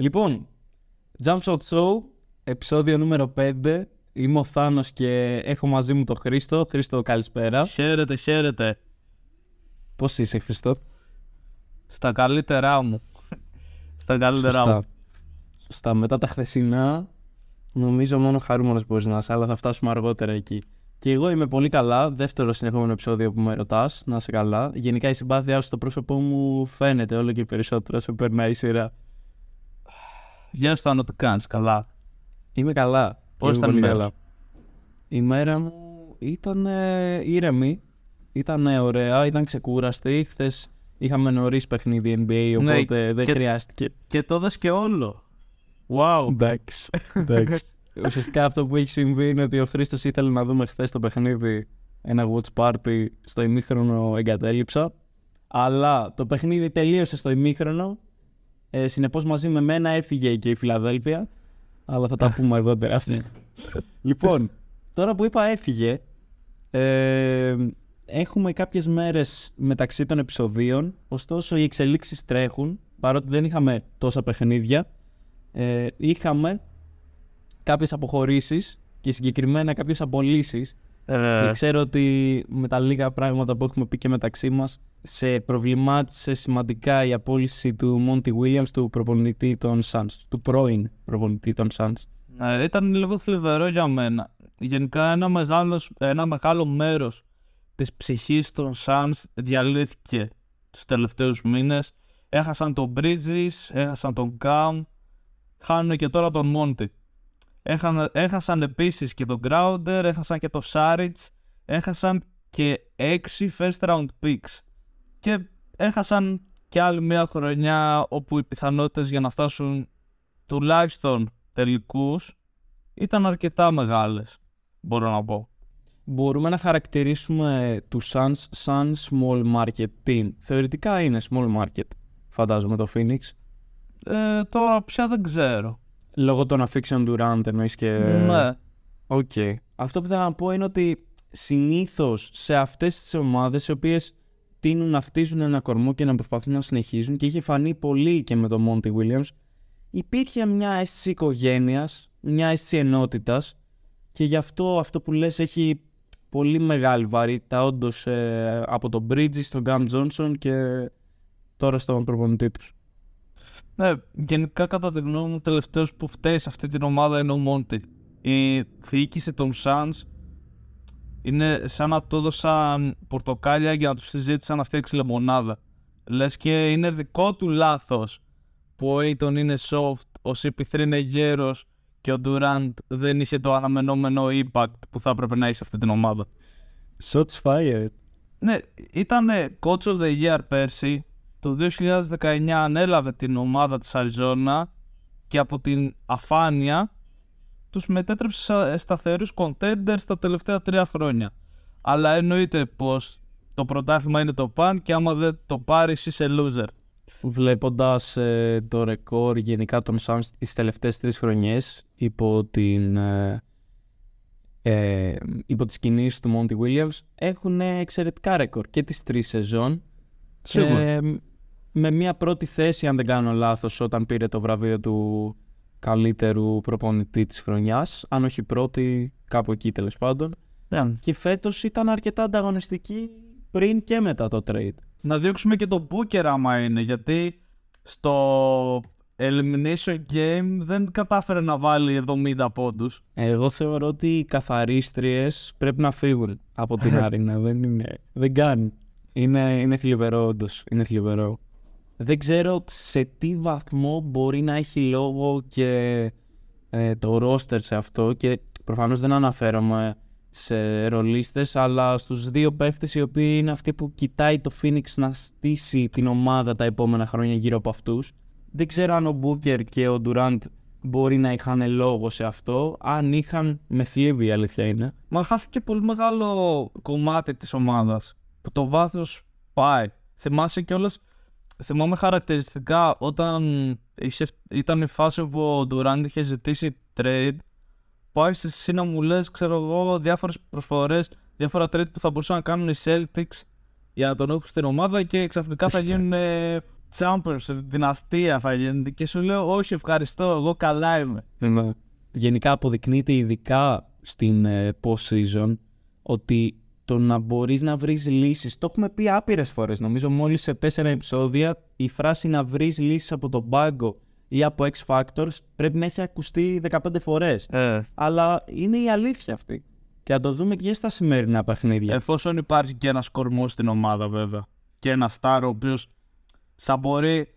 Λοιπόν, Jump Shot Show, επεισόδιο νούμερο 5. Είμαι ο Θάνος και έχω μαζί μου τον Χρήστο. Χρήστο, καλησπέρα. Χαίρετε, χαίρετε. Πώς είσαι, Χρήστο; Στα καλύτερά μου. Στα καλύτερά Σωστά. μου. Σωστά. Μετά τα χθεσινά, νομίζω μόνο χαρούμενος μπορείς να είσαι, αλλά θα φτάσουμε αργότερα εκεί. Και εγώ είμαι πολύ καλά. Δεύτερο συνεχόμενο επεισόδιο που με ρωτάς. Να είσαι καλά. Γενικά η συμπάθειά σου στο πρόσωπό μου φαίνεται όλο και περισσότερο όσο περνάει η σειρά. Γεια σου, Θάνο, τι κάνεις, καλά. Είμαι καλά. Πώς Είμαι ήταν η πολύ μέρα καλά. Η μέρα μου ήταν ε, ήρεμη. Ήταν ωραία, ήταν ξεκούραστη. Χθες είχαμε νωρίς παιχνίδι NBA, Ναι, οπότε δεν και- χρειάστηκε. Και το δες και όλο. Wow. Εντάξει. εντάξει. Ουσιαστικά αυτό που έχει συμβεί είναι ότι ο Χρήστος ήθελε να δούμε χθες το παιχνίδι ένα watch party στο ημίχρονο εγκατέλειψα. Αλλά το παιχνίδι τελείωσε στο ημίχρονο. Ε, Συνεπώς μαζί με μένα έφυγε και η Φιλαδέλφια. Αλλά θα τα πούμε αργότερα αυτά. λοιπόν, τώρα που είπα έφυγε, ε, έχουμε κάποιες μέρες μεταξύ των επεισοδίων, ωστόσο οι εξελίξεις τρέχουν, παρότι δεν είχαμε τόσα παιχνίδια, ε, είχαμε κάποιες αποχωρήσεις και συγκεκριμένα κάποιες απολύσεις Ε, και ξέρω ότι με τα λίγα πράγματα που έχουμε πει και μεταξύ μας σε προβλημάτισε σημαντικά η απόλυση του Monty Williams, του προπονητή των Suns, του πρώην προπονητή των Suns. ε, ήταν λίγο θλιβερό για μένα. Γενικά ένα, μεγάλος, ένα μεγάλο μέρος της ψυχής των Suns διαλύθηκε τους τελευταίους μήνες. Έχασαν τον Bridges, έχασαν τον Cam, χάνουν και τώρα τον Monty. Έχαν, έχασαν επίσης και τον Crowder, έχασαν και τον Saric, έχασαν και 6 first round picks. Και έχασαν και άλλη μια χρονιά όπου οι πιθανότητες για να φτάσουν τουλάχιστον τελικούς ήταν αρκετά μεγάλες, μπορώ να πω. Μπορούμε να χαρακτηρίσουμε τους Suns σαν small market team. Θεωρητικά είναι small market, φαντάζομαι το Phoenix. Ε, τώρα πια δεν ξέρω. Λόγω των αφίξεων του Durant εννοείς και... Ναι. Οκ. Αυτό που θέλω να πω είναι ότι συνήθως σε αυτές τις ομάδες οι οποίες τείνουν να χτίζουν ένα κορμό και να προσπαθούν να συνεχίζουν και είχε φανεί πολύ και με τον Monty Williams υπήρχε μια αίσθηση οικογένειας, μια αίσθηση ενότητας και γι' αυτό αυτό που λες έχει πολύ μεγάλη βαρύτητα όντως ε, από τον Bridges, τον Cam Johnson και τώρα στον προπονητή τους. Ναι, γενικά κατά τη γνώμη μου ο τελευταίος που φταίει σε αυτή την ομάδα είναι ο Μόντι. Η διοίκηση των Suns είναι σαν να του έδωσαν πορτοκάλια για να τους συζήτησαν να φτιάξει λεμονάδα. Λες και είναι δικό του λάθος που ο Aiton είναι soft, ο CP3 είναι γέρος και ο Durant δεν είχε το αναμενόμενο impact που θα έπρεπε να έχει σε αυτή την ομάδα. Shots fired. Ναι, ήταν coach of the year πέρσι. Το 2019 ανέλαβε την ομάδα της Arizona και από την αφάνεια τους μετέτρεψε σε σταθερούς contenders τα τελευταία τρία χρόνια. Αλλά εννοείται πως το πρωτάθλημα είναι το παν και άμα δεν το πάρεις είσαι loser. Βλέποντας ε, το ρεκόρ γενικά των Suns τις τελευταίες τρεις χρονιές υπό, την, ε, ε, υπό τις κινήσεις του Monty Williams έχουν εξαιρετικά ρεκόρ και τις τρεις σεζόν Σίγουρα. Ε, με μια πρώτη θέση αν δεν κάνω λάθος όταν πήρε το βραβείο του καλύτερου προπονητή της χρονιάς αν όχι πρώτη κάπου εκεί τέλος πάντων Ναι. και φέτος ήταν αρκετά ανταγωνιστική πριν και μετά το trade. Να διώξουμε και τον Booker άμα είναι γιατί στο Elimination Game δεν κατάφερε να βάλει 70 πόντους. Εγώ θεωρώ ότι οι καθαρίστριες πρέπει να φύγουν από την άρινα. δεν είναι. Δεν κάνουν. Είναι, είναι θλιβερό, όντως. Είναι θλιβερό. Δεν ξέρω σε τι βαθμό μπορεί να έχει λόγο και ε, το ρόστερ σε αυτό και προφανώς δεν αναφέρομαι σε ρολίστες αλλά στους δύο παίχτες οι οποίοι είναι αυτοί που κοιτάει το Phoenix να στήσει την ομάδα τα επόμενα χρόνια γύρω από αυτούς. Δεν ξέρω αν ο Booker και ο Durant μπορεί να είχαν λόγο σε αυτό. Αν είχαν, με θλίβει η αλήθεια είναι. Μα χάθηκε πολύ μεγάλο κομμάτι της ομάδας που το βάθος πάει. Θυμάσαι κιόλας, θυμάμαι χαρακτηριστικά όταν είχε- ήταν η φάση που ο Durant είχε ζητήσει trade που άρχισες εσύ να μου λες, ξέρω εγώ, διάφορες προσφορές, διάφορα trade που θα μπορούσαν να κάνουν οι Celtics για να τον έχουν στην ομάδα και ξαφνικά θα γίνουν ε, Champions, δυναστεία θα γίνεται. Και σου λέω, Όχι, ευχαριστώ, εγώ καλά είμαι. Ναι. Γενικά αποδεικνύεται ειδικά στην ε, post-season ότι το να μπορείς να βρεις λύσεις, το έχουμε πει άπειρες φορές, νομίζω μόλις σε τέσσερα επεισόδια η φράση να βρεις λύσεις από τον πάγκο ή από X Factors πρέπει να έχει ακουστεί 15 φορές. Ε. Αλλά είναι η αλήθεια αυτή. Και να το δούμε και στα σημερινά παιχνίδια. Εφόσον υπάρχει και ένας κορμός στην ομάδα, βέβαια. Και ένας στάρ ο οποίος θα μπορεί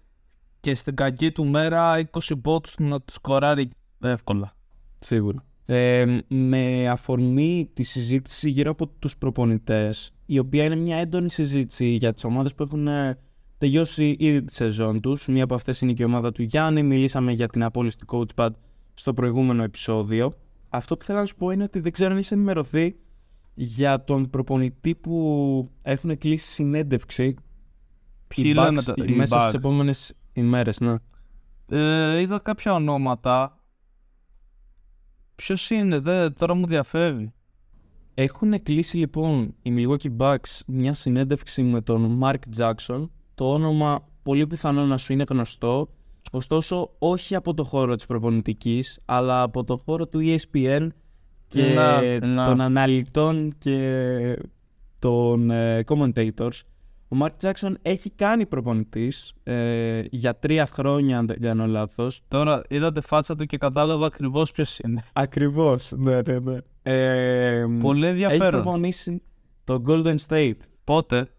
και στην κακή του μέρα 20 πόντους να του σκοράρει εύκολα. Σίγουρα. Ε, με αφορμή τη συζήτηση γύρω από τους προπονητές, η οποία είναι μια έντονη συζήτηση για τις ομάδες που έχουν ε, τελειώσει ήδη τη σεζόν τους. Μία από αυτές είναι και η ομάδα του Γιάννη. Μιλήσαμε για την απόλυση του coachpad στο προηγούμενο επεισόδιο. Αυτό που θέλω να σου πω είναι ότι δεν ξέρω αν είσαι ενημερωθεί για τον προπονητή που έχουν κλείσει συνέντευξη Ποιοι οι λένε Bucks τα- οι μέσα Bucks? στις επόμενες ημέρες, ναι. Ε, είδα κάποια ονόματα. Ποιος είναι, δε, τώρα μου διαφεύγει. Έχουν κλείσει λοιπόν οι Milwaukee Bucks μια συνέντευξη με τον Mark Jackson. Το όνομα πολύ πιθανό να σου είναι γνωστό, ωστόσο όχι από το χώρο της προπονητικής, αλλά από το χώρο του E ESPN και Να, να. των αναλυτών και των ε, commentators. Ο Mark Jackson έχει κάνει προπονητής ε, για τρία χρόνια, αν δεν κάνω λάθος. Τώρα είδατε φάτσα του και κατάλαβα ακριβώς ποιος είναι. Ακριβώς, ναι, ναι, ναι. Ε, Πολύ έχει ενδιαφέρον. προπονήσει το Golden State. Πότε;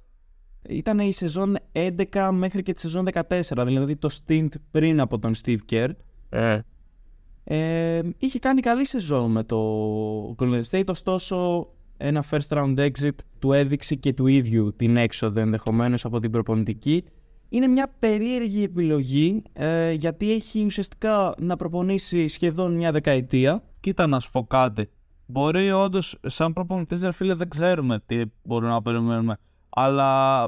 Ήταν η σεζόν 11 μέχρι και τη σεζόν 14, δηλαδή το stint πριν από τον Steve Kerr. Ε. Ε, είχε κάνει καλή σεζόν με το Golden State, ωστόσο ένα first round exit του έδειξε και του ίδιου την έξοδο ενδεχομένως από την προπονητική. Είναι μια περίεργη επιλογή ε, γιατί έχει ουσιαστικά να προπονήσει σχεδόν μια δεκαετία. Κοίτα να σου πω κάτι. Μπορεί όντως, σαν προπονητής, ρε φίλε, δεν ξέρουμε τι μπορούμε να περιμένουμε. Αλλά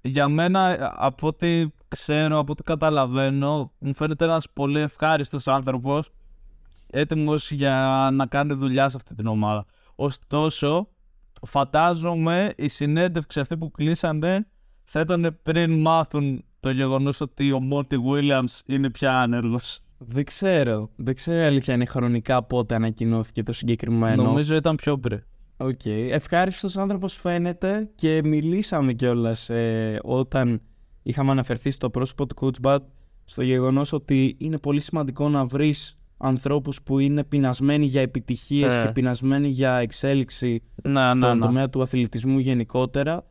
για μένα, από ό,τι ξέρω, από ό,τι καταλαβαίνω, μου φαίνεται ένας πολύ ευχάριστος άνθρωπος, έτοιμος για να κάνει δουλειά σε αυτή την ομάδα. Ωστόσο, φαντάζομαι η συνέντευξη αυτή που κλείσανε θα ήταν πριν μάθουν το γεγονός ότι ο Μόντι Williams είναι πια άνεργος. Δεν ξέρω. Δεν ξέρω η αλήθεια είναι χρονικά πότε ανακοινώθηκε το συγκεκριμένο. Νομίζω ήταν πιο πριν. Οκ. Ευχάριστος άνθρωπος φαίνεται και μιλήσαμε κιόλας ε, όταν είχαμε αναφερθεί στο πρόσωπο του Coach Bud στο γεγονός ότι είναι πολύ σημαντικό να βρεις ανθρώπους που είναι πεινασμένοι για επιτυχίες Ε. και πεινασμένοι για εξέλιξη Ναι, στον ναι, ναι. τομέα του αθλητισμού γενικότερα.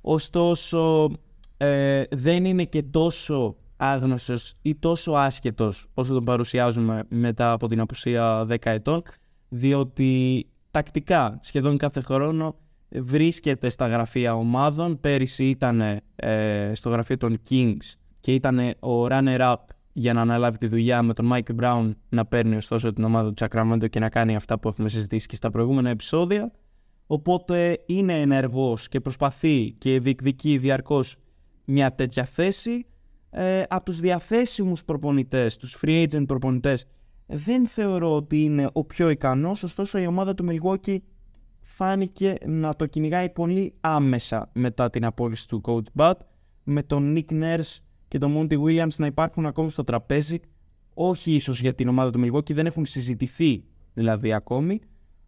Ωστόσο, ε, δεν είναι και τόσο άγνωστος ή τόσο άσχετος όσο τον παρουσιάζουμε μετά από την απουσία 10 ετών, διότι τακτικά σχεδόν κάθε χρόνο βρίσκεται στα γραφεία ομάδων. Πέρυσι ήταν ε, στο γραφείο των Kings και ήταν ο runner-up για να αναλάβει τη δουλειά με τον Mike Brown να παίρνει ωστόσο την ομάδα του Sacramento και να κάνει αυτά που έχουμε συζητήσει και στα προηγούμενα επεισόδια. Οπότε είναι ενεργός και προσπαθεί και διεκδικεί διαρκώς μια τέτοια θέση. Ε, από τους διαθέσιμους προπονητές, τους free agent προπονητές, δεν θεωρώ ότι είναι ο πιο ικανός, ωστόσο η ομάδα του Milwaukee φάνηκε να το κυνηγάει πολύ άμεσα μετά την απόλυση του coach Bud, με τον Nick Nurse και τον Monty Williams να υπάρχουν ακόμη στο τραπέζι, όχι ίσως για την ομάδα του Milwaukee, δεν έχουν συζητηθεί δηλαδή ακόμη,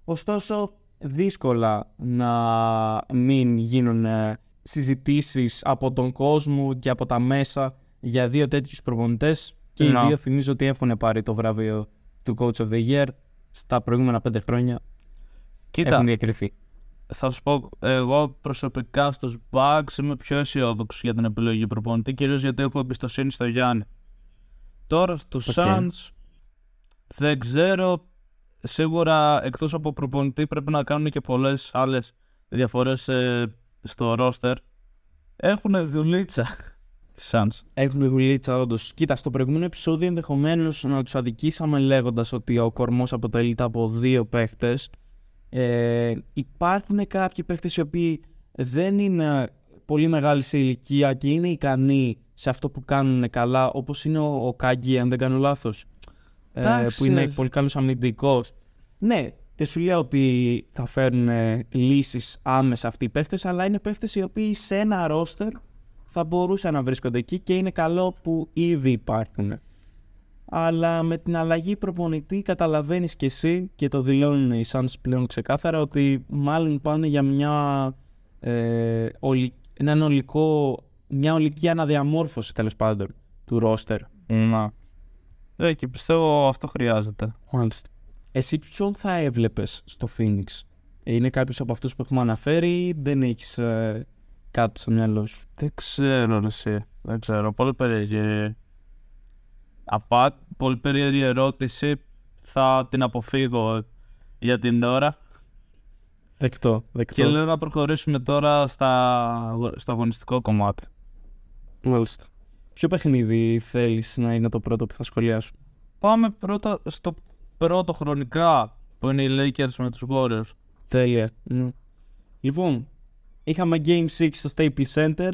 ωστόσο δύσκολα να μην γίνουν ε, συζητήσεις από τον κόσμο και από τα μέσα για δύο τέτοιους προπονητές και οι Να. δύο θυμίζω ότι έχουν πάρει το βραβείο του Coach of the Year στα προηγούμενα πέντε χρόνια Κοίτα, έχουν διακριθεί. Θα σου πω, εγώ προσωπικά στους Bucks είμαι πιο αισιόδοξος για την επιλογή προπονητή, κυρίως γιατί έχω εμπιστοσύνη στο Γιάννη. Τώρα στους Ok. Suns δεν ξέρω, σίγουρα εκτός από προπονητή πρέπει να κάνουν και πολλές άλλες διαφορές ε, στο roster. Έχουν δουλίτσα οι Suns. Έχουν δουλίτσα όντως. Κοίτα, στο προηγούμενο επεισόδιο ενδεχομένως να τους αδικήσαμε λέγοντας ότι ο κορμός αποτελείται από δύο παίχτες. Ε, υπάρχουν κάποιοι παίχτε οι οποίοι δεν είναι πολύ μεγάλη σε ηλικία και είναι ικανοί σε αυτό που κάνουν καλά, όπως είναι ο, ο Κάγκη, αν δεν κάνω λάθος. Ε, Εντάξει. που είναι πολύ καλός αμυντικός. Ναι, δεν σου λέω ότι θα φέρουν λύσεις άμεσα αυτοί οι παίχτε, αλλά είναι παίχτε οι οποίοι σε ένα ρόστερ θα μπορούσαν να βρίσκονται εκεί και είναι καλό που ήδη υπάρχουν. Αλλά με την αλλαγή προπονητή καταλαβαίνεις και εσύ και το δηλώνουν οι Suns πλέον ξεκάθαρα ότι μάλλον πάνε για μια, ε, ολι, έναν ολικό, μια ολική αναδιαμόρφωση τέλος πάντων του ρόστερ. Να. Ε, και πιστεύω αυτό χρειάζεται. Μάλιστα. Εσύ ποιον θα έβλεπες στο Phoenix; Είναι κάποιος από αυτούς που έχουμε αναφέρει ή δεν έχεις ε, κάτι στο μυαλό σου; Δεν ξέρω ρε εσύ. Δεν ξέρω. Πολύ περίεργη. Απά, πολύ περίεργη ερώτηση. Θα την αποφύγω για την ώρα. Δεκτό, δεκτό. Και λέω να προχωρήσουμε τώρα στα, στο αγωνιστικό κομμάτι. Μάλιστα. Ποιο παιχνίδι θέλεις να είναι το πρώτο που θα σχολιάσουμε; Πάμε πρώτα στο πρώτο χρονικά που είναι οι Lakers με τους Warriors. Τέλεια. Ναι. Λοιπόν, είχαμε Game 6 στο Staples Center.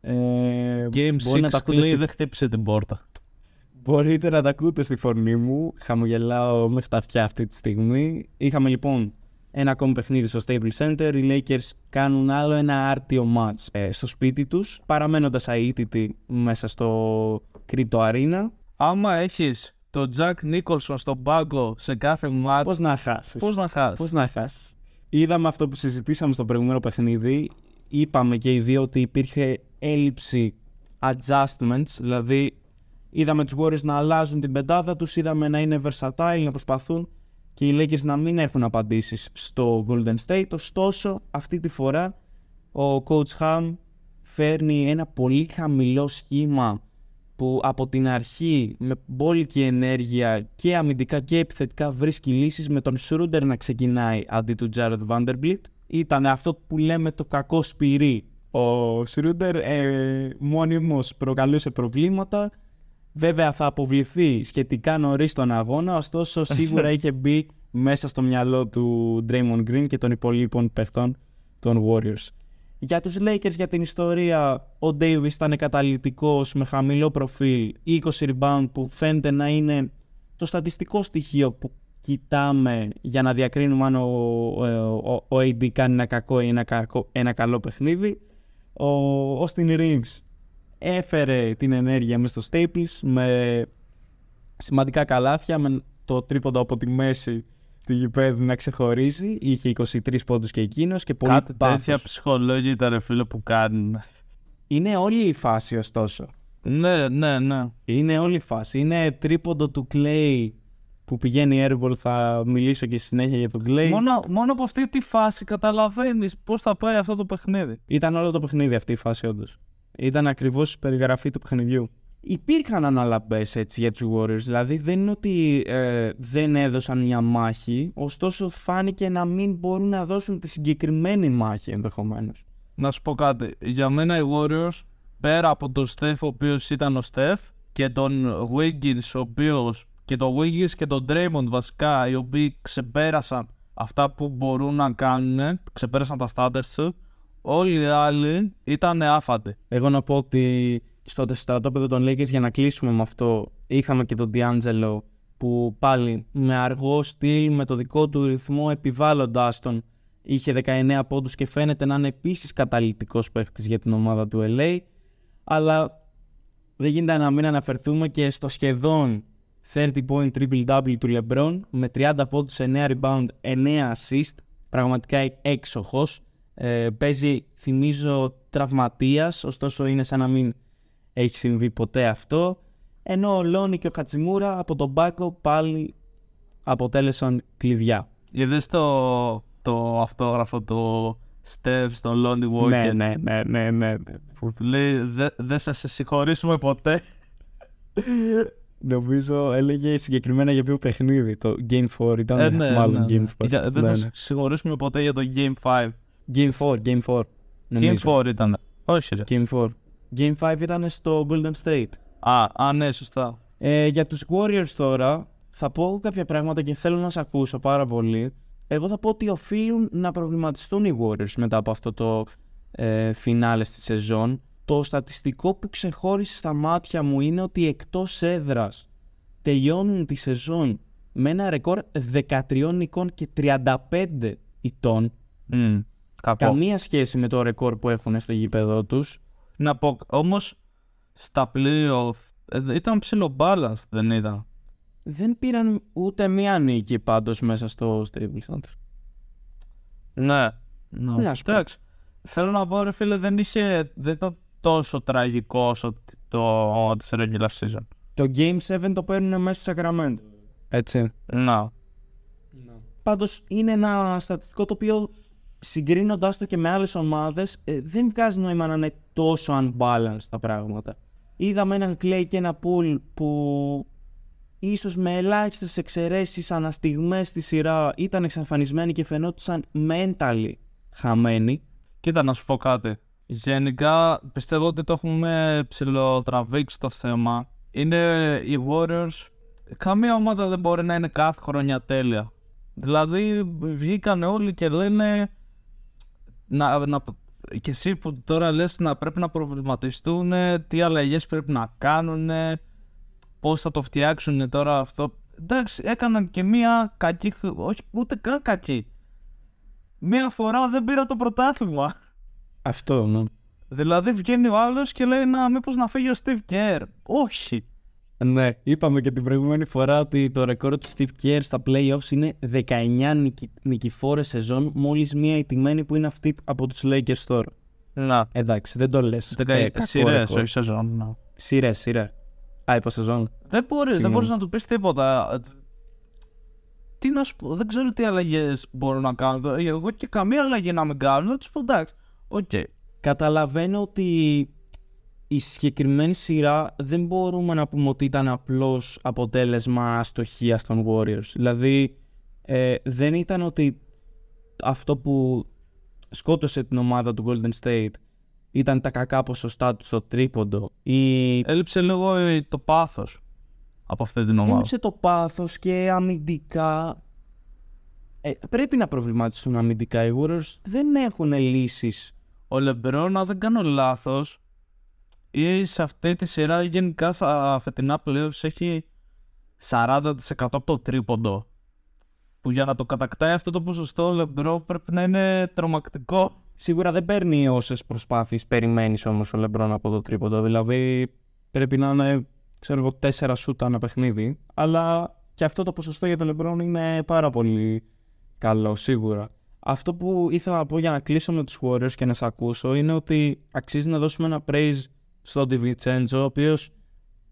Ε, Game μπορεί 6 να τα ακούτε στη- δεν χτύπησε την πόρτα. Μπορείτε να τα ακούτε στη φωνή μου. Χαμογελάω μέχρι τα αυτιά αυτή τη στιγμή. Είχαμε λοιπόν ένα ακόμη παιχνίδι στο Staples Center. Οι Lakers κάνουν άλλο ένα άρτιο match ε, στο σπίτι τους, παραμένοντας αίτητοι μέσα στο Crypto Arena. Άμα έχεις τον Jack Nicholson στον πάγκο σε κάθε μάτς, Πώς να χάσεις; πώς να χάσεις; Πώς να χάσεις; Είδαμε αυτό που συζητήσαμε στο προηγούμενο παιχνίδι. Είπαμε και οι δύο ότι υπήρχε έλλειψη adjustments, δηλαδή είδαμε τους Warriors να αλλάζουν την πεντάδα τους, είδαμε να είναι versatile, να προσπαθούν και οι Lakers να μην έχουν απαντήσεις στο Golden State. Ωστόσο, αυτή τη φορά ο Coach Ham φέρνει ένα πολύ χαμηλό σχήμα που από την αρχή με μπόλικη ενέργεια και αμυντικά και επιθετικά βρίσκει λύσεις με τον Schroeder να ξεκινάει αντί του Jared Vanderbilt. Ήταν αυτό που λέμε το κακό σπυρί. Ο Schroeder ε, μόνιμος προκαλούσε προβλήματα. Βέβαια θα αποβληθεί σχετικά νωρίς τον αγώνα, ωστόσο σίγουρα είχε μπει μέσα στο μυαλό του Draymond Green και των υπολείπων παιχτών των Warriors. Για τους Lakers για την ιστορία, ο Davis ήταν καταλητικός με χαμηλό προφίλ, 20 rebound που φαίνεται να είναι το στατιστικό στοιχείο που κοιτάμε για να διακρίνουμε αν ο, ο, ο AD κάνει ένα κακό ή ένα, κακό, ένα καλό παιχνίδι. Ο Austin Reeves έφερε την ενέργεια μες στο Staples με σημαντικά καλάθια, με το τρίποντο από τη μέση του γηπέδου να ξεχωρίζει. Είχε 23 πόντους και εκείνος και πολύ Κάτι πάθος. τέτοια ψυχολόγια ήταν ρε φίλε που κάνουν. Είναι όλη η φάση ωστόσο. Ναι, ναι, ναι. Είναι όλη η φάση. Είναι τρίποντο του Clay που πηγαίνει airball. Θα μιλήσω και στη συνέχεια για τον Clay. Μόνο, μόνο από αυτή τη φάση καταλαβαίνεις πώς θα πάει αυτό το παιχνίδι. Ήταν όλο το παιχνίδι αυτή η φάση όντως. Ήταν ακριβώς η περιγραφή του παιχνιδιού. Υπήρχαν αναλαμπές έτσι για τους Warriors. Δηλαδή δεν είναι ότι ε, δεν έδωσαν μια μάχη, ωστόσο φάνηκε να μην μπορούν να δώσουν τη συγκεκριμένη μάχη ενδεχομένως. Να σου πω κάτι. Για μένα οι Warriors, πέρα από τον Steph ο οποίος ήταν ο Steph και τον Wiggins ο οποίος και τον Wiggins και τον Draymond βασικά οι οποίοι ξεπέρασαν αυτά που μπορούν να κάνουν, ξεπέρασαν τα standards τους, όλοι οι άλλοι ήταν άφαντοι. Εγώ να πω ότι στο στρατόπεδο των Lakers για να κλείσουμε με αυτό είχαμε και τον D'Angelo που πάλι με αργό στυλ, με το δικό του ρυθμό επιβάλλοντάς τον είχε 19 πόντους και φαίνεται να είναι επίσης καταλητικός παίχτης για την ομάδα του LA αλλά δεν γίνεται να μην αναφερθούμε και στο σχεδόν 30 point triple-double του LeBron με 30 πόντους, 9 rebound, 9 assist πραγματικά έξοχος ε, παίζει θυμίζω τραυματίας ωστόσο είναι σαν να μην έχει συμβεί ποτέ αυτό ενώ ο Λόνι και ο Χατσιμούρα από τον Μπάκο πάλι αποτέλεσαν κλειδιά. Είδες το, το αυτόγραφο του Steph στον Lonnie Walker; Ναι, ναι, ναι, ναι, ναι. που του λέει δεν δε θα σε συγχωρήσουμε ποτέ. Νομίζω έλεγε συγκεκριμένα για ποιο παιχνίδι. Το Game 4 ήταν Ε, ναι, μάλλον ναι, ναι. Game 4. Για- δεν Ναι, θα ναι. σε συγχωρήσουμε ποτέ για το Game 5. Game 4, Game 4. Game νομίζω. 4 ήταν. Όχι ρε. Game 4. Game 5 ήταν στο Golden State. Α, α, ναι, σωστά. Ε, για τους Warriors τώρα θα πω κάποια πράγματα και θέλω να σε ακούσω πάρα πολύ. Εγώ θα πω ότι οφείλουν να προβληματιστούν οι Warriors μετά από αυτό το ε, φινάλε στη σεζόν. Το στατιστικό που ξεχώρισε στα μάτια μου είναι ότι εκτός έδρας τελειώνουν τη σεζόν με ένα ρεκόρ 13 νικών και 35 ητών. Μμ, κακό. Καμία σχέση με το ρεκόρ που έχουν στο γήπεδο τους. Να πω, όμως στα playoff ε, ήταν ψηλό balance, δεν ήταν. Δεν πήραν ούτε μία νίκη πάντως μέσα στο Stable Center. Ναι. ναι. Τι να σου πω. Εντάξει. Θέλω να πω, ρε φίλε, δεν, είχε, δεν ήταν τόσο τραγικό όσο το της regular season. Το Game 7 το παίρνουν μέσα στο Sacramento. Έτσι. Να. Πάντως είναι ένα στατιστικό το οποίο συγκρίνοντάς το και με άλλες ομάδες ε, δεν βγάζει νόημα να είναι τόσο unbalanced τα πράγματα. Είδαμε έναν Clay και ένα Pool που ίσως με ελάχιστες εξαιρέσεις αναστιγμές στη σειρά ήταν εξαφανισμένοι και φαινόντουσαν mentally χαμένοι. Κοίτα να σου πω κάτι. Γενικά πιστεύω ότι το έχουμε ψηλοτραβήξει το θέμα. Είναι οι Warriors. Καμία ομάδα δεν μπορεί να είναι κάθε χρονιά τέλεια. Δηλαδή βγήκαν όλοι και λένε να, να, και εσύ που τώρα λες να πρέπει να προβληματιστούν τι αλλαγές πρέπει να κάνουν πώς θα το φτιάξουν τώρα αυτό. Εντάξει έκαναν και μία κακή όχι ούτε καν κακή. Μία φορά δεν πήρα το πρωτάθλημα. Αυτό, ναι. δηλαδή βγαίνει ο άλλος και λέει να μήπως να φύγει ο Steve Kerr. Όχι Ναι, είπαμε και την προηγούμενη φορά ότι το ρεκόρ του Steve Kerr στα playoffs είναι 19 νικη... νικηφόρες σεζόν, μόλις μία ηττημένη που είναι αυτή από τους Lakers τώρα. να Εντάξει, δεν το λες. Δεκα... Ε, κακό σειρές, ρεκόρ. όχι σεζόν να. Σειρές, σειρά. Α, είπα σεζόν. Δεν μπορείς, δεν Συγγνώμη. μπορείς να του πεις τίποτα. Τι να σου πω, δεν ξέρω τι αλλαγές μπορούν να κάνουν. τώρα. Εγώ και καμία αλλαγή να μην κάνουν, θα τους πω εντάξει. Οκ. Καταλαβαίνω ότι η συγκεκριμένη σειρά δεν μπορούμε να πούμε ότι ήταν απλώς αποτέλεσμα αστοχίας των Warriors. Δηλαδή ε, δεν ήταν ότι αυτό που σκότωσε την ομάδα του Golden State ήταν τα κακά ποσοστά του στο τρίποντο ή Έλειψε λίγο ε, το πάθος από αυτή την ομάδα. έλειψε το πάθος και αμυντικά ε, πρέπει να προβληματιστούν αμυντικά οι Warriors δεν έχουν λύσεις Ο Λεμπρόν, αν δεν κάνω λάθος, ή σε αυτή τη σειρά ή γενικά στα φετινά playoffs έχει 40% από το τρίποντο. Που για να το κατακτάει αυτό το ποσοστό ο Λεμπρόν πρέπει να είναι τρομακτικό. Σίγουρα δεν παίρνει όσες προσπάθειες περιμένεις όμως ο Λεμπρόν από το τρίποντο. Δηλαδή πρέπει να είναι, ξέρω εγώ, τέσσερα σούτα ένα παιχνίδι. Αλλά και αυτό το ποσοστό για τον Λεμπρόν είναι πάρα πολύ καλό, σίγουρα. Αυτό που ήθελα να πω για να κλείσω με τους Warriors και να σε ακούσω είναι ότι αξίζει να δώσουμε ένα praise στον DiVincenzo, ο οποίος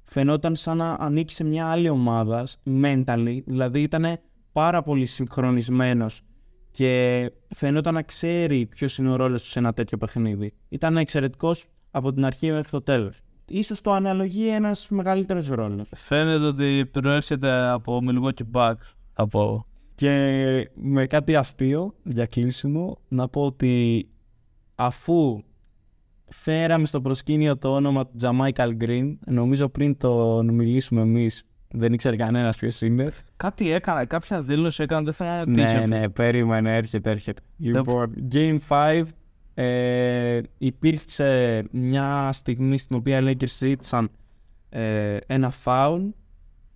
φαινόταν σαν να ανήκει σε μια άλλη ομάδα mentally, δηλαδή ήταν πάρα πολύ συγχρονισμένος και φαινόταν να ξέρει ποιος είναι ο ρόλος του σε ένα τέτοιο παιχνίδι. Ήταν εξαιρετικός από την αρχή μέχρι το τέλος. Ίσως το αναλογεί ένας μεγαλύτερος ρόλος. Φαίνεται ότι προέρχεται από Milwaukee Bucks. Από... Και με κάτι αστείο για κλείσιμο, να πω ότι αφού φέραμε στο προσκήνιο το όνομα του Τζαμάικαλ Green, νομίζω πριν το μιλήσουμε εμείς, δεν ήξερε κανένας ποιος είναι. Κάτι έκανε, κάποια δήλωση έκανε, δεν θα τι είχε. Ναι, ναι, περίμενε, έρχεται, έρχεται. Λοιπόν, Game 5 ε, υπήρξε μια στιγμή στην οποία οι Lakers ζήτησαν ε, ένα foul.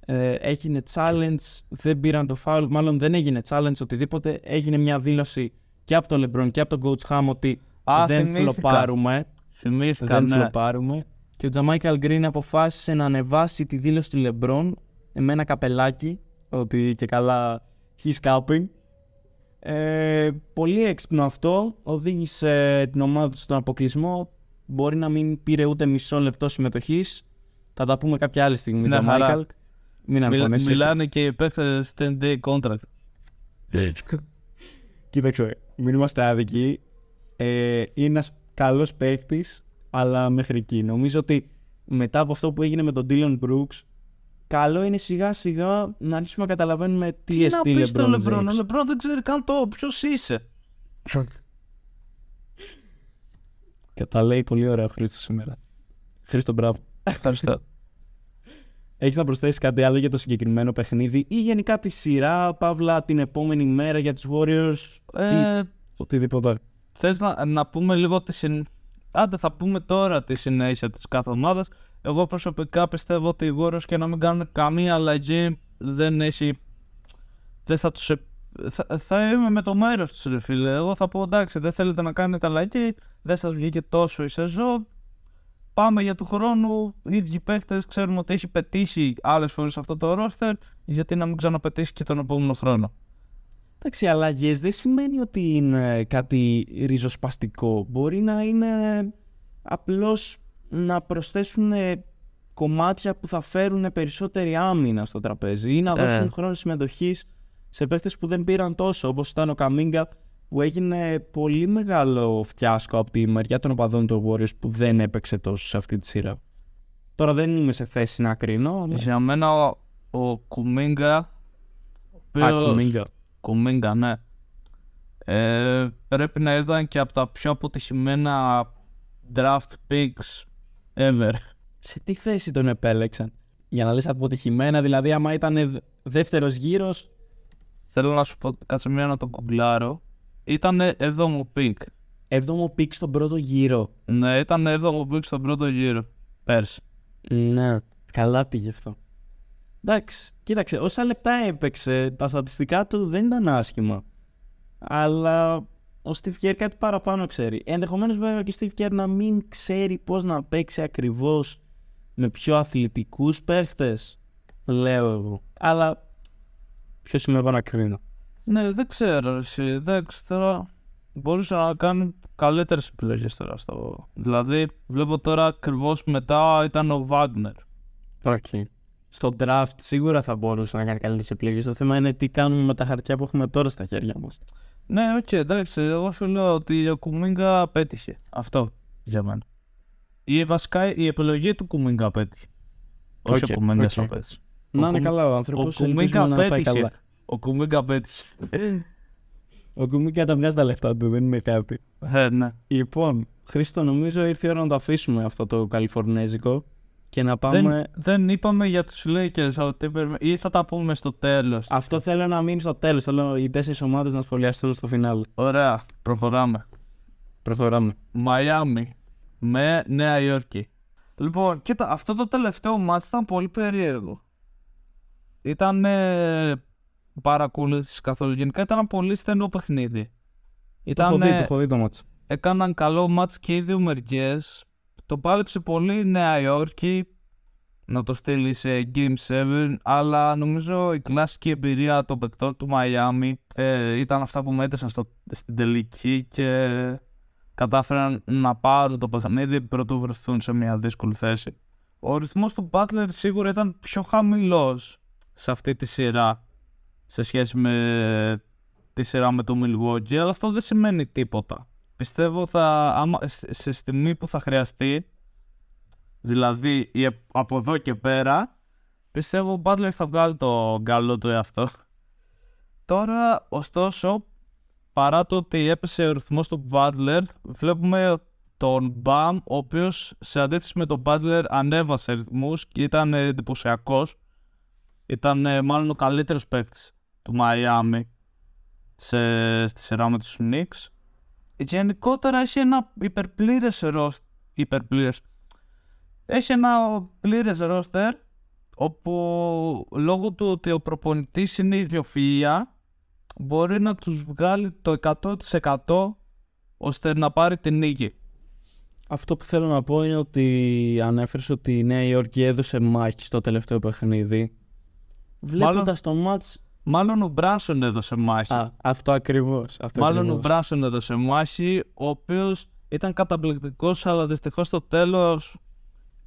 Ε, έγινε challenge, δεν πήραν το foul, μάλλον δεν έγινε challenge, οτιδήποτε. Έγινε μια δήλωση και από τον LeBron και από τον Coach Ham ότι Α, δεν θυμήθηκα. φλοπάρουμε. Θυμήθηκα, Δεν ναι. φλοπάρουμε. Και ο Τζαμάικαλ Green αποφάσισε να ανεβάσει τη δήλωση του LeBron με ένα καπελάκι, ότι και καλά he's capping. Ε, πολύ έξυπνο αυτό. Οδήγησε την ομάδα του στον αποκλεισμό. Μπορεί να μην πήρε ούτε μισό λεπτό συμμετοχής. Θα τα πούμε κάποια άλλη στιγμή, Μια χαρά. Τζαμάικαλ. Μην Μιλ- αγχώνεσαι. μιλάνε και οι παίχτες 10 day contract. Κοίταξε, μην είμαστε άδικοι. Ε, είναι ένας καλός παίχτη, αλλά μέχρι εκεί. Νομίζω ότι μετά από αυτό που έγινε με τον Dylan Brooks, καλό είναι σιγά σιγά να αρχίσουμε να καταλαβαίνουμε τι, Τι να εστί πεις στο LeBron Λεμπρόν, ο James. Λεμπρόν δεν ξέρει καν το ποιος είσαι. Και τα λέει πολύ ωραία ο Χρήστος σήμερα. Χρήστο, μπράβο. Ευχαριστώ. Έχεις να προσθέσεις κάτι άλλο για το συγκεκριμένο παιχνίδι ή γενικά τη σειρά, παύλα την επόμενη μέρα για τους Warriors. ε, Οτιδήποτε. Θες να, να πούμε λίγο τη συν... Άντε θα πούμε τώρα τη συνέχεια της κάθε ομάδας. Εγώ προσωπικά πιστεύω ότι οι Warriors και να μην κάνουν καμία αλλαγή δεν έχει... Δεν θα τους... επ- Θα, θα είμαι με το μέρος τους ρε φίλε. Εγώ θα πω εντάξει δεν θέλετε να κάνετε αλλαγή, δεν σας βγήκε τόσο η σεζόν. πάμε για του χρόνου. Οι ίδιοι παίχτε ξέρουμε ότι έχει πετύχει άλλες φορές αυτό το ρόστερ. Γιατί να μην ξαναπετύχει και τον επόμενο χρόνο. Εντάξει, αλλαγές δεν σημαίνει ότι είναι κάτι ριζοσπαστικό. Μπορεί να είναι απλώς να προσθέσουν κομμάτια που θα φέρουν περισσότερη άμυνα στο τραπέζι ή να Ε. δώσουν χρόνο συμμετοχής σε παίχτε που δεν πήραν τόσο, όπως ήταν ο Καμίγκα που έγινε πολύ μεγάλο φιάσκο από τη μεριά των οπαδών του Warriors που δεν έπαιξε τόσο σε αυτή τη σειρά. Τώρα δεν είμαι σε θέση να κρίνω. αλλά- Για μένα ο, ο Κουμίγκα. ο Α, οποίος- Κουμίγκα. Κουμίγκα, ναι. Ε, πρέπει να ήταν και από τα πιο αποτυχημένα draft picks ever. Σε τι θέση τον επέλεξαν; Για να λες αποτυχημένα, δηλαδή άμα ήταν δεύτερος γύρος, Θέλω να σου πω, κάτσε μία να το κουγκλάρω. Ήταν 7ο pick. έβδομο pick στον πρώτο γύρο. Ναι, ήταν 7ο pick στον πρώτο γύρο. Πέρσι. Ναι, καλά πήγε αυτό. Εντάξει, κοίταξε, όσα λεπτά έπαιξε, τα στατιστικά του δεν ήταν άσχημα. Αλλά ο Steve Kerr κάτι παραπάνω ξέρει. Ενδεχομένως βέβαια και ο Steve Kerr να μην ξέρει πώς να παίξει ακριβώς με πιο αθλητικούς παίχτες. Λέω εγώ. Αλλά ποιος είμαι εγώ να κρίνω. Ναι, δεν ξέρω εσύ. Εντάξει, τώρα μπορούσα να κάνει καλύτερες επιλογές τώρα. Στο... Δηλαδή, βλέπω τώρα ακριβώς μετά ήταν ο Βάγνερ. Okay. Στο draft σίγουρα θα μπορούσε να κάνει καλύτερες επιλογές. Το θέμα είναι τι κάνουμε με τα χαρτιά που έχουμε τώρα στα χέρια μας. Ναι, οκ, εντάξει. Εγώ σου λέω ότι ο Κουμίγκα πέτυχε. Αυτό για μένα. Ή βασικά η επιλογή του Κουμίγκα πέτυχε. Όχι Οκ, ο Κουμίγκα οκ. απέτυχε. Να είναι Κουμ- καλά ο Ο άνθρωπο. Κουμίγκα πέτυχε. Ο Κουμίγκα πέτυχε. Ο Κουμίγκα τα βγάζει τα λεφτά του, δεν είναι κάτι. Ε, ναι. Λοιπόν, Χρήστο, νομίζω ήρθε η ώρα να το αφήσουμε αυτό το καλιφορνέζικο και να πάμε. Δεν, δεν είπαμε για τους Lakers ότι περιμέ- ή θα τα πούμε στο τέλος. Αυτό θέλω να μείνει στο τέλος. Θέλω οι τέσσερις ομάδες να σχολιαστούν στο φινάλ. Ωραία, προχωράμε. Προχωράμε. Μαϊάμι με Νέα Υόρκη. Λοιπόν, κοίτα, αυτό το τελευταίο μάτς ήταν πολύ περίεργο. Ήταν ε, παρακολούθησης καθόλου. Γενικά ήταν ένα πολύ στενό παιχνίδι. Το Ήταν, έχω δει, το ε, έχω δει το μάτσο. έκαναν καλό μάτς και οι δύο μεριές. Το πάλεψε πολύ η Νέα Υόρκη να το στείλει σε Game 7, αλλά νομίζω η κλασική εμπειρία των παικτών του Μαϊάμι ε, ήταν αυτά που μέτρησαν στο, στην τελική και κατάφεραν να πάρουν το παιχνίδι πρωτού βρεθούν σε μια δύσκολη θέση. Ο ρυθμός του Butler σίγουρα ήταν πιο χαμηλός σε αυτή τη σειρά σε σχέση με τη σειρά με το Milwaukee, αλλά αυτό δεν σημαίνει τίποτα. Πιστεύω θα, άμα, σε σε στιγμή που θα χρειαστεί, δηλαδή η, επ- από εδώ και πέρα, πιστεύω ο Butler θα βγάλει το καλό του εαυτό. Τώρα, ωστόσο, παρά το ότι έπεσε ο ρυθμός του Butler, βλέπουμε τον Bam, ο οποίος σε αντίθεση με τον Butler ανέβασε ρυθμούς και ήταν εντυπωσιακός. Ήταν ε, μάλλον ο καλύτερος παίκτης του Miami σε, στη σειρά με τους Knicks. Γενικότερα έχει ένα υπερπλήρες ρόσ, υπερπλήρες. Έχει ένα πλήρες ρόστερ όπου λόγω του ότι ο προπονητής είναι ιδιοφυΐα μπορεί να τους βγάλει το 100% ώστε να πάρει την νίκη. Αυτό που θέλω να πω είναι ότι ανέφερες ότι η Νέα Υόρκη έδωσε μάχη στο τελευταίο παιχνίδι. Βλέποντας το μάτς... Μάλλον ο Μπράσον έδωσε μάχη. Α, αυτό ακριβώς. Αυτό Μάλλον ο ακριβώς. Μπράσον έδωσε μάχη, ο οποίος ήταν καταπληκτικός, αλλά δυστυχώς στο τέλος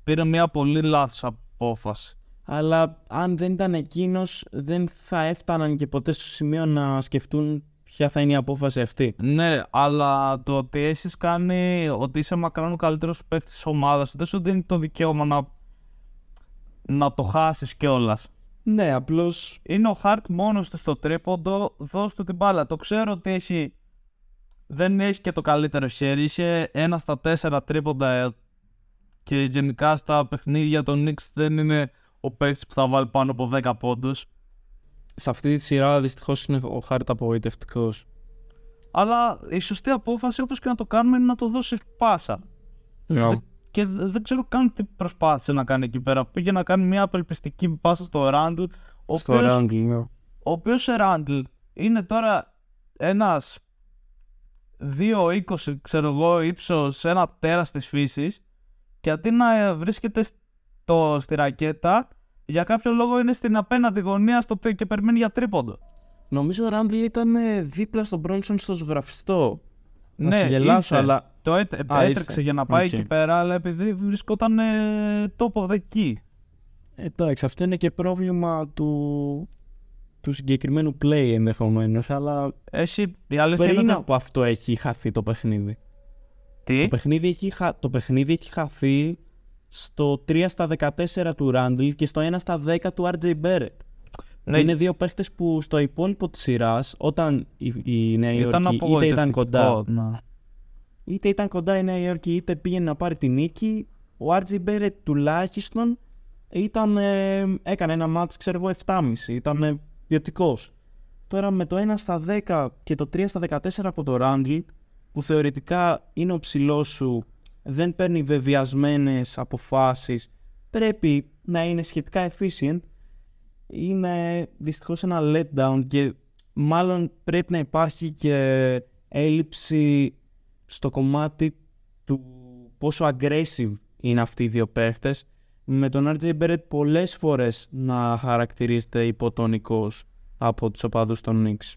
πήρε μια πολύ λάθος απόφαση. Αλλά αν δεν ήταν εκείνος, δεν θα έφταναν και ποτέ στο σημείο να σκεφτούν ποια θα είναι η απόφαση αυτή. Ναι, αλλά το ότι έχεις κάνει ότι είσαι μακράν ο καλύτερος παίκτης της ομάδας σου δεν σου δίνει το δικαίωμα να, να το χάσεις κιόλας. Ναι, απλώς. Είναι ο Χαρτ μόνος του στο τρίποντο, δώσ' του την μπάλα. Το ξέρω ότι έχει. Δεν έχει και το καλύτερο χέρι. Είχε ένα στα τέσσερα τρίποντα ε, και γενικά στα παιχνίδια των Knicks δεν είναι ο παίκτης που θα βάλει πάνω από 10 πόντους. Σε αυτή τη σειρά δυστυχώς είναι ο Χάρτ απογοητευτικός. Αλλά η σωστή απόφαση, όπως και να το κάνουμε, είναι να το δώσει πάσα. Δεν- Και δε- δεν ξέρω καν τι προσπάθησε να κάνει εκεί πέρα. Πήγε να κάνει μια απελπιστική πάσα στο Ράντλ. Ο Στο οποίος- Ράντλ, ναι. ο οποίος Ράντλ είναι τώρα ένας 2-20, ξέρω εγώ, ύψος, ένα τέρας της φύσης και αντί να βρίσκεται στο, στη ρακέτα, για κάποιο λόγο είναι στην απέναντι γωνία στο, και περιμένει για τρίποντο. Νομίζω ο Ράντλ ήταν ε, δίπλα στον Μπρόνσον στο ζωγραφιστό. Να Ναι, σε γελάσω, ήρθε. αλλά Το έτ- Α, έτρεξε ήρθε. για να πάει Οκ. εκεί πέρα, αλλά επειδή βρισκόταν ε, top of the key. εντάξει, αυτό είναι και πρόβλημα του, του συγκεκριμένου play ενδεχομένως. Αλλά Εσύ, η αλήθεια είναι πριν ότι... από αυτό έχει χαθεί το παιχνίδι. Τι; Το παιχνίδι, έχει, χα- το παιχνίδι έχει χαθεί στο 3 στα 14 του Ράντλ και στο 1 στα 10 του RJ Barrett. Ναι, Είναι δύο παίχτες που στο υπόλοιπο της σειράς, όταν η, η Νέα ήταν Υόρκη είτε ήταν κοντά, απογοητευτικό. να. είτε ήταν κοντά η Νέα Υόρκη είτε πήγαινε να πάρει τη νίκη, ο RJ Barrett τουλάχιστον ήταν, ε, έκανε ένα μάτς, ξέρω εγώ, 7,5. Ήταν ε, ποιοτικός. Τώρα με το 1 στα 10 και το 3 στα 14 από το Randall, που θεωρητικά είναι ο ψηλός σου, δεν παίρνει βεβαιασμένες αποφάσεις, πρέπει να είναι σχετικά efficient, είναι δυστυχώς ένα letdown και μάλλον πρέπει να υπάρχει και έλλειψη στο κομμάτι του πόσο aggressive είναι αυτοί οι δύο παίχτες με τον RJ Barrett πολλές φορές να χαρακτηρίζεται υποτονικός από τους οπαδούς των Knicks.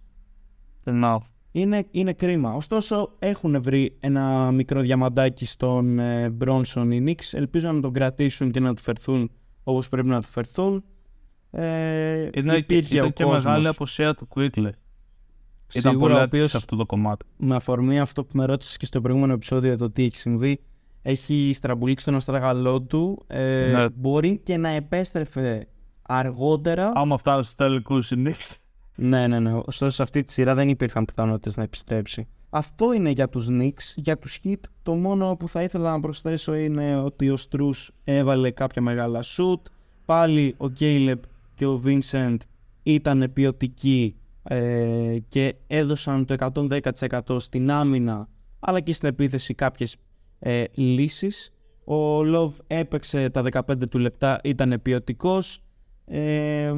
Να. Είναι, είναι κρίμα. Ωστόσο έχουν βρει ένα μικρό διαμαντάκι στον ε, Bronson οι Knicks. Ελπίζω να τον κρατήσουν και να του φερθούν όπως πρέπει να του φερθούν. Ε, Είναι, υπήρχε ήταν ο και κόσμος. μεγάλη αποσία του Quickly. Ήταν Σίγουρα πολύ ο άτυχος οποίος σε αυτό το κομμάτι. με αφορμή αυτό που με ρώτησες και στο προηγούμενο επεισόδιο το τι έχει συμβεί, έχει στραμπουλήξει τον αστράγαλό του. Ε, Ναι. Μπορεί και να επέστρεφε αργότερα. Άμα φτάνει στους τελικούς οι Knicks. Ναι, ναι, ναι. Ωστόσο σε αυτή τη σειρά δεν υπήρχαν πιθανότητες να επιστρέψει. Αυτό είναι για τους Knicks. Για τους Heat το μόνο που θα ήθελα να προσθέσω είναι ότι ο Στρούς έβαλε κάποια μεγάλα shoot. Πάλι ο Caleb και ο Vincent ήταν ποιοτικοί ε, και έδωσαν το 110% στην άμυνα αλλά και στην επίθεση κάποιες ε, λύσεις. Ο Love έπαιξε τα 15 του λεπτά, ήταν ποιοτικός. Ε,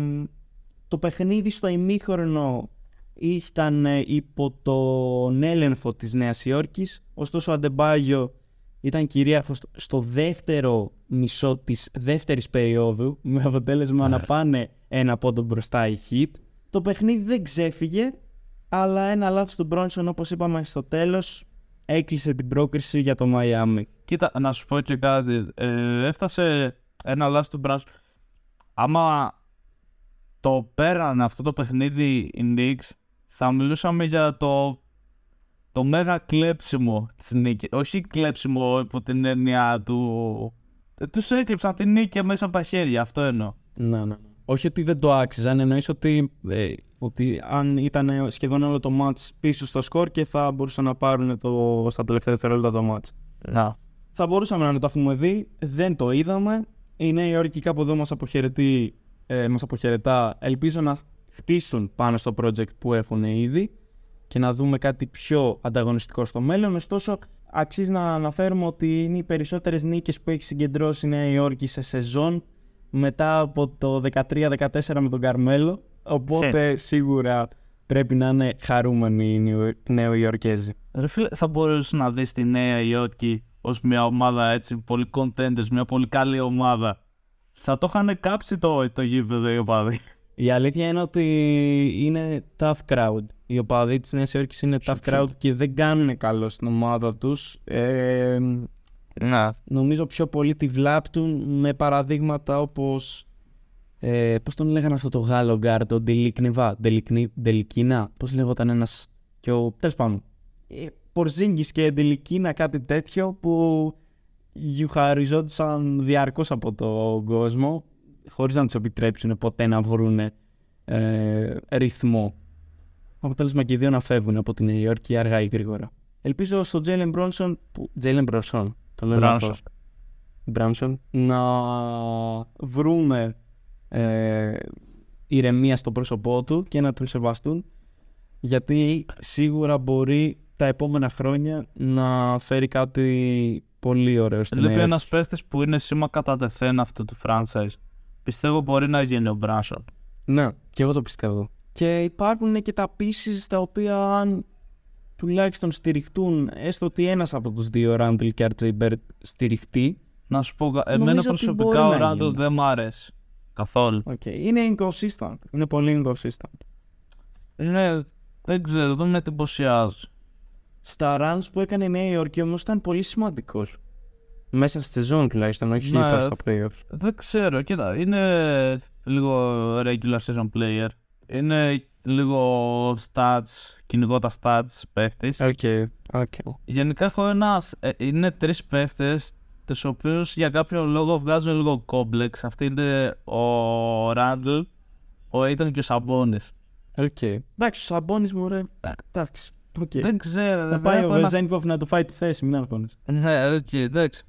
το παιχνίδι στο ημίχρονο ήταν ε, υπό τον έλεγχο της Νέας Υόρκης ωστόσο ο Αντεμπάγιο ήταν κυρίαρχος στο- στο δεύτερο μισό της δεύτερης περίοδου με αποτέλεσμα να πάνε ένα πόντο μπροστά οι Heat το παιχνίδι δεν ξέφυγε αλλά ένα λάθος του Μπρόνσον όπως είπαμε στο τέλος έκλεισε την πρόκριση για το Μαϊάμι Κοίτα, να σου πω και κάτι. Ε, έφτασε ένα λάθος του Browns. Άμα το πέρανε αυτό το παιχνίδι οι Knicks, θα μιλούσαμε για το, το μέγα κλέψιμο της νίκης. Όχι κλέψιμο υπό την έννοια του... Ε, τους έκλειψαν την νίκη μέσα από τα χέρια, αυτό εννοώ. Ναι, ναι. Όχι ότι δεν το άξιζαν, εννοείς ότι, ε, ότι αν ήταν σχεδόν όλο το μάτς πίσω στο σκορ και θα μπορούσαν να πάρουν το, στα τελευταία δευτερόλεπτα το μάτς. Να. Θα μπορούσαμε να το έχουμε δει, δεν το είδαμε. Η Νέα Υόρκη κάπου εδώ μας, αποχαιρετεί, ε, μας αποχαιρετά. Ελπίζω να χτίσουν πάνω στο project που έχουν ήδη και να δούμε κάτι πιο ανταγωνιστικό στο μέλλον. Ωστόσο, αξίζει να αναφέρουμε ότι είναι οι περισσότερες νίκες που έχει συγκεντρώσει η Νέα Υόρκη σε σεζόν μετά από το 13-14 με τον Καρμέλο. Οπότε σίγουρα πρέπει να είναι χαρούμενοι οι Νεο- Νεοϊορκέζοι. Ρε φίλε, θα μπορούσες να δεις τη Νέα Υόρκη ως μια ομάδα έτσι, πολύ contenders, μια πολύ καλή ομάδα. Θα το είχαν κάψει το, το γήπεδο οι οπαδοί. Η αλήθεια είναι ότι είναι tough crowd. Οι οπαδοί της Νέας Υόρκης είναι tough crowd και δεν κάνουν καλό στην ομάδα τους. Ε, Να. νομίζω πιο πολύ τη βλάπτουν με παραδείγματα όπως... Ε, πώς τον λέγανε αυτό το Γάλλο γκάρ, το Ντελικνιβά, Ντελικνι- Ντελικίνα, πώς λέγονταν ένας και ο... Τέλος πάντων. Ε, Πορζίνγκης και Ντελικίνα κάτι τέτοιο που γιουχαριζόντουσαν διαρκώς από τον κόσμο χωρίς να τους επιτρέψουν ποτέ να βρουν ε, ρυθμό. Αποτέλεσμα και οι δύο να φεύγουν από τη Νέα Υόρκη αργά ή γρήγορα. Ελπίζω στο Τζέιλεν Μπρόνσον, που... Τζέιλεν Μπρόνσον, το λέω Brunson. λάθος. Μπρόνσον, να βρούμε ε, ηρεμία στο πρόσωπό του και να τον σεβαστούν γιατί σίγουρα μπορεί τα επόμενα χρόνια να φέρει κάτι πολύ ωραίο στην Λείπει Νέα ένας παίχτης που είναι σήμα κατά τεθέν αυτού του franchise. Πιστεύω μπορεί να γίνει ο Μπράσον. Ναι, και εγώ το πιστεύω. Και υπάρχουν και τα pieces τα οποία αν τουλάχιστον στηριχτούν έστω ότι ένας από τους δύο Ράντλ και RJ Barrett στηριχτεί Να σου πω, κα- εμένα Νομίζω ότι προσωπικά μπορεί ο να Ράντλ γίνει. δεν μ' αρέσει. Καθόλου. Οκ. Είναι inconsistent. Είναι πολύ inconsistent. Είναι, δεν ξέρω, δεν με εντυπωσιάζει. Στα runs που έκανε η Νέα Υόρκη όμως ήταν πολύ σημαντικός. Μέσα στη σεζόν τουλάχιστον, όχι Ναι. ναι. στα playoffs. Δεν ξέρω, κοίτα, είναι λίγο regular season player. Είναι λίγο stats, κυνηγό τα stats παίχτης. Οκ. οκ. Γενικά έχω ένας, ε, είναι τρεις παίχτες τους οποίους για κάποιο λόγο βγάζουν λίγο κόμπλεξ. Αυτή είναι ο Ράντλ, ο Ayton και ο Σαμπόνις. Οκ. Εντάξει, ο Σαμπόνις μου ρε. Εντάξει. Οκ. Δεν ξέρω, Θα δεν πάει έχω ο ένα- Βεζένικοφ να του φάει τη θέση, μην αγχώνεσαι. Ναι, οκ, εντάξει.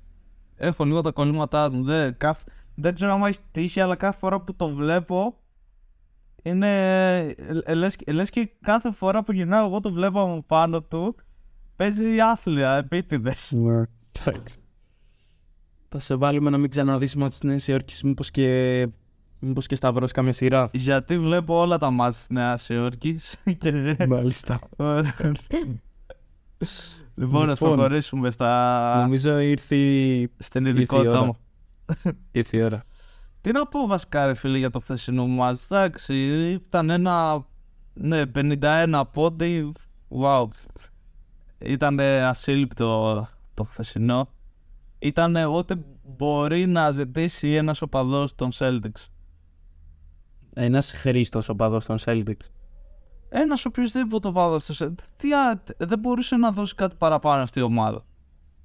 Έχω λίγο τα κολλήματά του. Δεν, καθ- δεν ξέρω αν έχει τύχει, αλλά κάθε φορά που τον βλέπω είναι. ε, λες, και- λες και κάθε φορά που γυρνάω εγώ το βλέπω από πάνω του. Παίζει άθλια, επίτηδες. Ναι. Εντάξει. Θα σε βάλουμε να μην ξαναδείς μάτς της Νέας Υόρκης, μήπως και, μήπως και σταυρώσεις κάμια σειρά. Γιατί βλέπω όλα τα μάτια της Νέας Υόρκης. Μάλιστα. Λοιπόν, να Λοιπόν. προχωρήσουμε στα... Νομίζω ήρθε, η- στην ήρθε η ειδικότητα ώρα. μου. ήρθε η ώρα. Τι να πω βασικά ρε φίλε για το χθεσινό μας, εντάξει, ήταν ένα, ναι, 51 πόντι, wow, ήταν ασύλληπτο το χθεσινό. Ήταν ό,τι μπορεί να ζητήσει ένας οπαδός των Celtics. Ένας χρήστος οπαδός των Celtics. Ένας οποιοδήποτε οπαδός των Celtics. Τι, α- δεν μπορούσε να δώσει κάτι παραπάνω αυτή η ομάδα.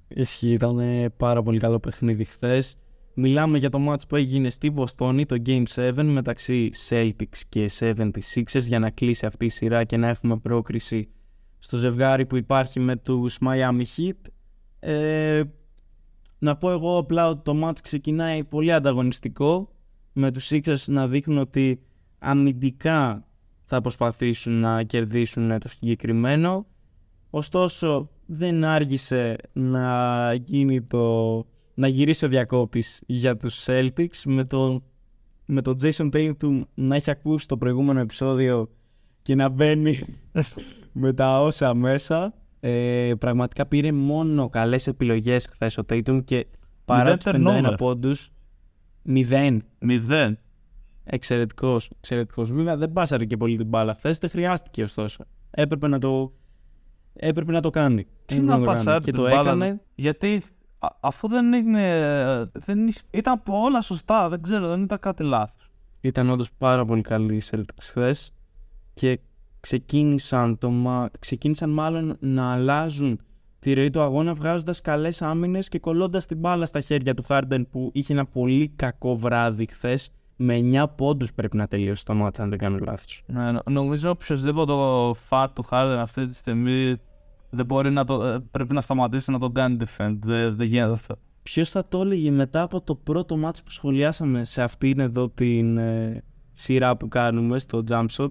Ισχύει, ήταν ε, πάρα πολύ καλό παιχνίδι χθες. Μιλάμε για το match που έγινε στη Βοστόνη, το Game 7 μεταξύ Celtics και 76ers για να κλείσει αυτή η σειρά και να έχουμε πρόκριση στο ζευγάρι που υπάρχει με τους Miami Heat. Ε, να πω εγώ απλά ότι το match ξεκινάει πολύ ανταγωνιστικό με τους Sixers να δείχνουν ότι αμυντικά θα προσπαθήσουν να κερδίσουν το συγκεκριμένο. Ωστόσο, δεν άργησε να, γίνει το... να γυρίσει ο διακόπτης για τους Celtics με τον με τον Jason Tatum να έχει ακούσει το προηγούμενο επεισόδιο και να μπαίνει με τα όσα μέσα. Ε, πραγματικά πήρε μόνο καλές επιλογές χθες ο Tatum και παρά το 51 πόντους. 0. 0. Εξαιρετικός, εξαιρετικός. Βέβαια δεν πάσαρε και πολύ την μπάλα χθες, δεν χρειάστηκε ωστόσο. Έπρεπε να το, έπρεπε να το κάνει. Τι να, να πάσαρε και την το μπάλα, έκανε. Γιατί α, αφού δεν είναι. Δεν ήταν από όλα σωστά, δεν ξέρω, δεν ήταν κάτι λάθος. Ήταν όντως πάρα πολύ καλή η Celtics χθες και ξεκίνησαν, το, ξεκίνησαν μάλλον να αλλάζουν τη ροή του αγώνα βγάζοντας καλές άμυνες και κολλώντας την μπάλα στα χέρια του Χάρντεν που είχε ένα πολύ κακό βράδυ χθες με 9 πόντους πρέπει να τελειώσει το μάτς αν δεν κάνω λάθος. Ναι, νο- νομίζω οποιοδήποτε φάτ του Harden αυτή τη στιγμή δεν μπορεί να το, ε, πρέπει να σταματήσει να τον κάνει defend. Δεν, δεν γίνεται αυτό. Ποιος θα το έλεγε μετά από το πρώτο μάτς που σχολιάσαμε σε αυτήν εδώ την ε, σειρά που κάνουμε στο jump shot;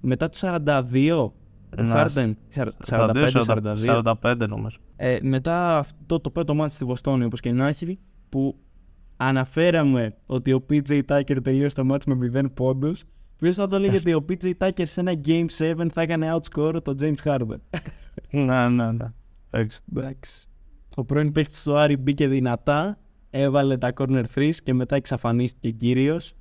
Μετά το 42 ο Ναι, Harden 45-42 45 νομίζω. ε, μετά αυτό το πρώτο μάτς στη Βοστόνη όπως και να έχει που αναφέραμε ότι ο PJ Tucker τελείωσε το μάτς με 0 πόντους Ποιος θα το έλεγε ότι ο PJ Tucker σε ένα Game 7 θα έκανε outscore τον James Harden; ναι, ναι, ναι. Εντάξει. Εντάξει. Ο πρώην παίχτης του Άρη μπήκε δυνατά, έβαλε τα corner threes και μετά εξαφανίστηκε κύριος.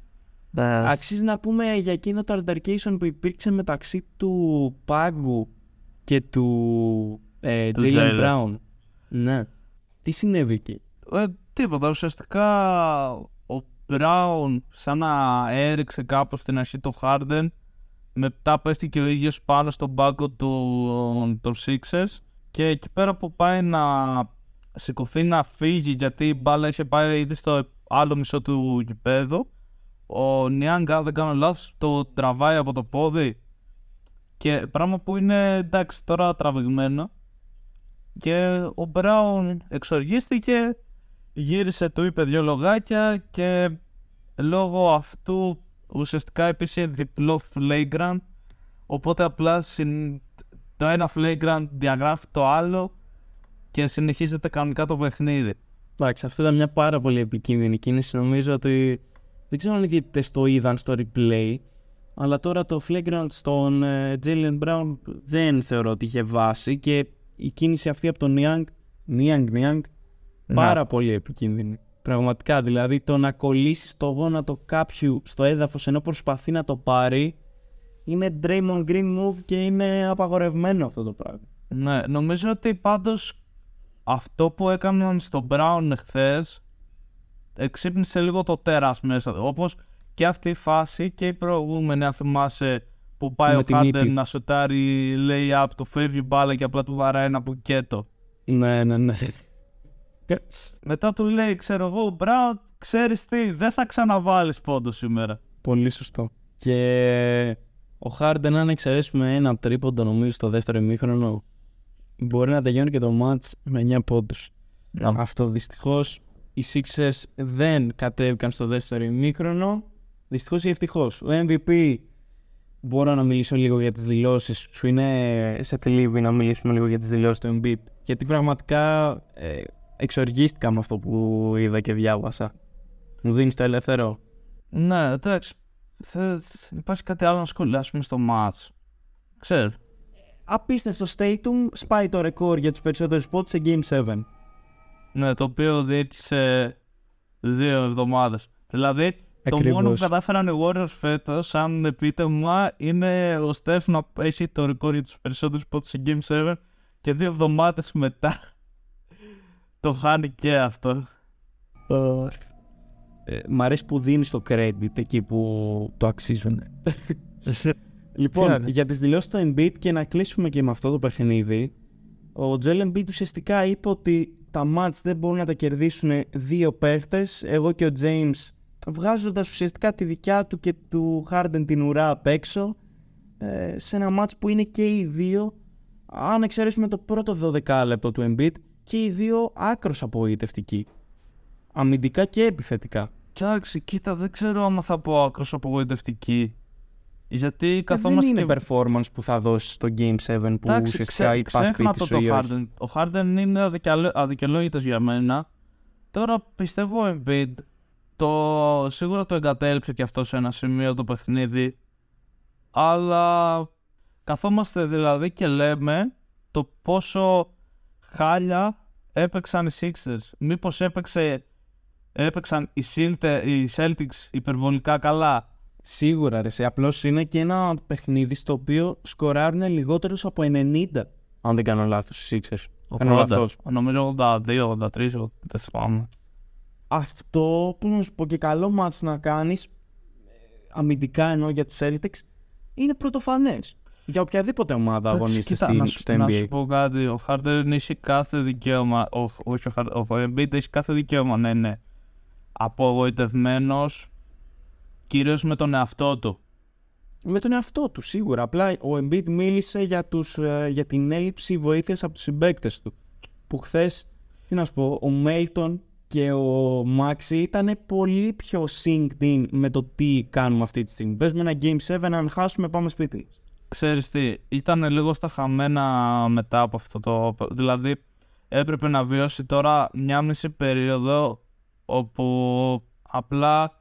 Αξίζει να πούμε για εκείνο το altercation που υπήρξε μεταξύ του Πάγκου και του, ε, Του Jalen Jalen. Brown. Ναι. Τι συνέβη εκεί; Ε, τίποτα. Ουσιαστικά ο Brown σαν να έριξε κάπως στην αρχή το Harden μετά πέστηκε ο ίδιος πάνω στον πάγκο του, των Sixers και εκεί πέρα που πάει να σηκωθεί να φύγει γιατί η μπάλα είχε πάει ήδη στο άλλο μισό του γηπέδου ο Νιάνγκ αν δεν κάνω λάθος το τραβάει από το πόδι και πράγμα που είναι εντάξει τώρα τραβηγμένο και ο Μπράουν εξοργίστηκε γύρισε, του είπε δυο λογάκια και λόγω αυτού ουσιαστικά υπήρχε διπλό flagrant οπότε απλά συν- το ένα flagrant διαγράφει το άλλο και συνεχίζεται κανονικά το παιχνίδι. Εντάξει, αυτό ήταν μια πάρα πολύ επικίνδυνη κίνηση. Νομίζω ότι δεν ξέρω αν οι διαιτητές το είδαν στο replay, αλλά τώρα το flagrant στον ε, Jalen Brown δεν θεωρώ ότι είχε βάση και η κίνηση αυτή από τον Niang, Niang, Niang, πάρα πολύ επικίνδυνη. Πραγματικά, δηλαδή το να κολλήσεις το γόνατο κάποιου στο έδαφος ενώ προσπαθεί να το πάρει είναι Draymond Green move και είναι απαγορευμένο αυτό το πράγμα. Ναι, νομίζω ότι πάντως αυτό που έκαναν στο Brown χθες εξύπνησε λίγο το τέρας μέσα. Όπως και αυτή η φάση και η προηγούμενη, αν θυμάσαι, που πάει Με ο τη Harden μύτη. να σοτάρει lay-up, του φεύγει μπάλα και απλά του βαράει ένα μπουκέτο. Ναι, ναι, ναι. Μετά του λέει, ξέρω εγώ, Brown, ξέρεις τι, δεν θα ξαναβάλεις πόντο σήμερα. Πολύ σωστό. Και ο Harden, αν εξαιρέσουμε ένα τρίποντο νομίζω στο δεύτερο ημίχρονο, μπορεί να τελειώνει και το match με 9 πόντους. Αυτό δυστυχώς οι Sixers δεν κατέβηκαν στο δεύτερο ημίχρονο. Δυστυχώς ή ευτυχώς. Ο MVP μπορώ να μιλήσω λίγο για τις δηλώσεις. Σου είναι σε θλίβει να μιλήσουμε λίγο για τις δηλώσεις του Embiid. Γιατί πραγματικά ε, εξοργίστηκα με αυτό που είδα και διάβασα. Μου δίνεις το ελεύθερο. Ναι, εντάξει. Θες, υπάρχει κάτι άλλο να σχολιάσουμε στο match. Ξέρω. Απίστευτο Statum σπάει το ρεκόρ για τους περισσότερους spots σε Game 7. Ναι, το οποίο διήρκησε δύο εβδομάδες. Δηλαδή, το Ακριβώς. μόνο που κατάφεραν οι Warriors φέτος, σαν επίτευγμα, είναι ο Στεφ να έχει το ρεκόρ για τους περισσότερους πόντους σε Game 7 και δύο εβδομάδες μετά το χάνει και αυτό. Ε, μ' αρέσει που δίνεις το credit εκεί που το αξίζουν. λοιπόν, Ποια είναι; για τις δηλώσεις του Embiid και να κλείσουμε και με αυτό το παιχνίδι, ο Joel Embiid ουσιαστικά είπε ότι τα match δεν μπορούν να τα κερδίσουν δύο παίχτες, εγώ και ο James, βγάζοντας ουσιαστικά τη δικιά του και του Harden την ουρά απ' έξω, ε, σε ένα match που είναι και οι δύο, αν εξαιρέσουμε το πρώτο 12 λεπτό του Embiid, και οι δύο άκρος απογοητευτικοί. Αμυντικά και επιθετικά. Εντάξει, κοίτα, δεν ξέρω άμα θα πω άκρως απογοητευτική. Γιατί Ε, δεν καθόμαστε είναι και... performance που θα δώσεις στο Game 7 που Εντάξει, ουσιαστικά ξέ, ή πας ξέχνα σπίτι το σου το ή όχι. Harden. Ο Harden είναι αδικαιολο- αδικαιολόγητος για μένα. Τώρα πιστεύω ο Embiid το, σίγουρα το εγκατέλειψε και αυτό σε ένα σημείο το παιχνίδι. Αλλά καθόμαστε δηλαδή και λέμε το πόσο χάλια έπαιξαν οι Sixers. Μήπως έπαιξε, έπαιξαν οι, Silte- οι Celtics υπερβολικά καλά; Σίγουρα ρε, σε απλώς είναι και ένα παιχνίδι στο οποίο σκοράρουν λιγότερους από 90. Αν δεν κάνω λάθος οι Sixers. Κάνω 80. λάθος. Νομίζω 82, 83, δεν θυμάμαι. Αυτό που να σου πω και καλό μάτς να κάνεις ε, αμυντικά ενώ για τους Celtics είναι πρωτοφανές. Για οποιαδήποτε ομάδα Εντάξει, αγωνίζεται κοίτα, στην- να, σου, στο να NBA. σου πω κάτι. Ο Harden έχει κάθε δικαίωμα. Ο, όχι ο, Harden, ο Embiid έχει κάθε δικαίωμα να είναι απογοητευμένος κυρίως με τον εαυτό του. Με τον εαυτό του σίγουρα. Απλά ο Embiid μίλησε για, τους, ε, για την έλλειψη βοήθειας από τους συμπαίκτες του. Που χθες, τι να σου πω, ο Μέλτον και ο Μάξι ήταν πολύ πιο synced in με το τι κάνουμε αυτή τη στιγμή. Παίζουμε ένα Game 7, αν χάσουμε πάμε σπίτι μας. Ξέρεις τι, ήταν λίγο στα χαμένα μετά από αυτό το... Δηλαδή έπρεπε να βιώσει τώρα μια μισή περίοδο όπου απλά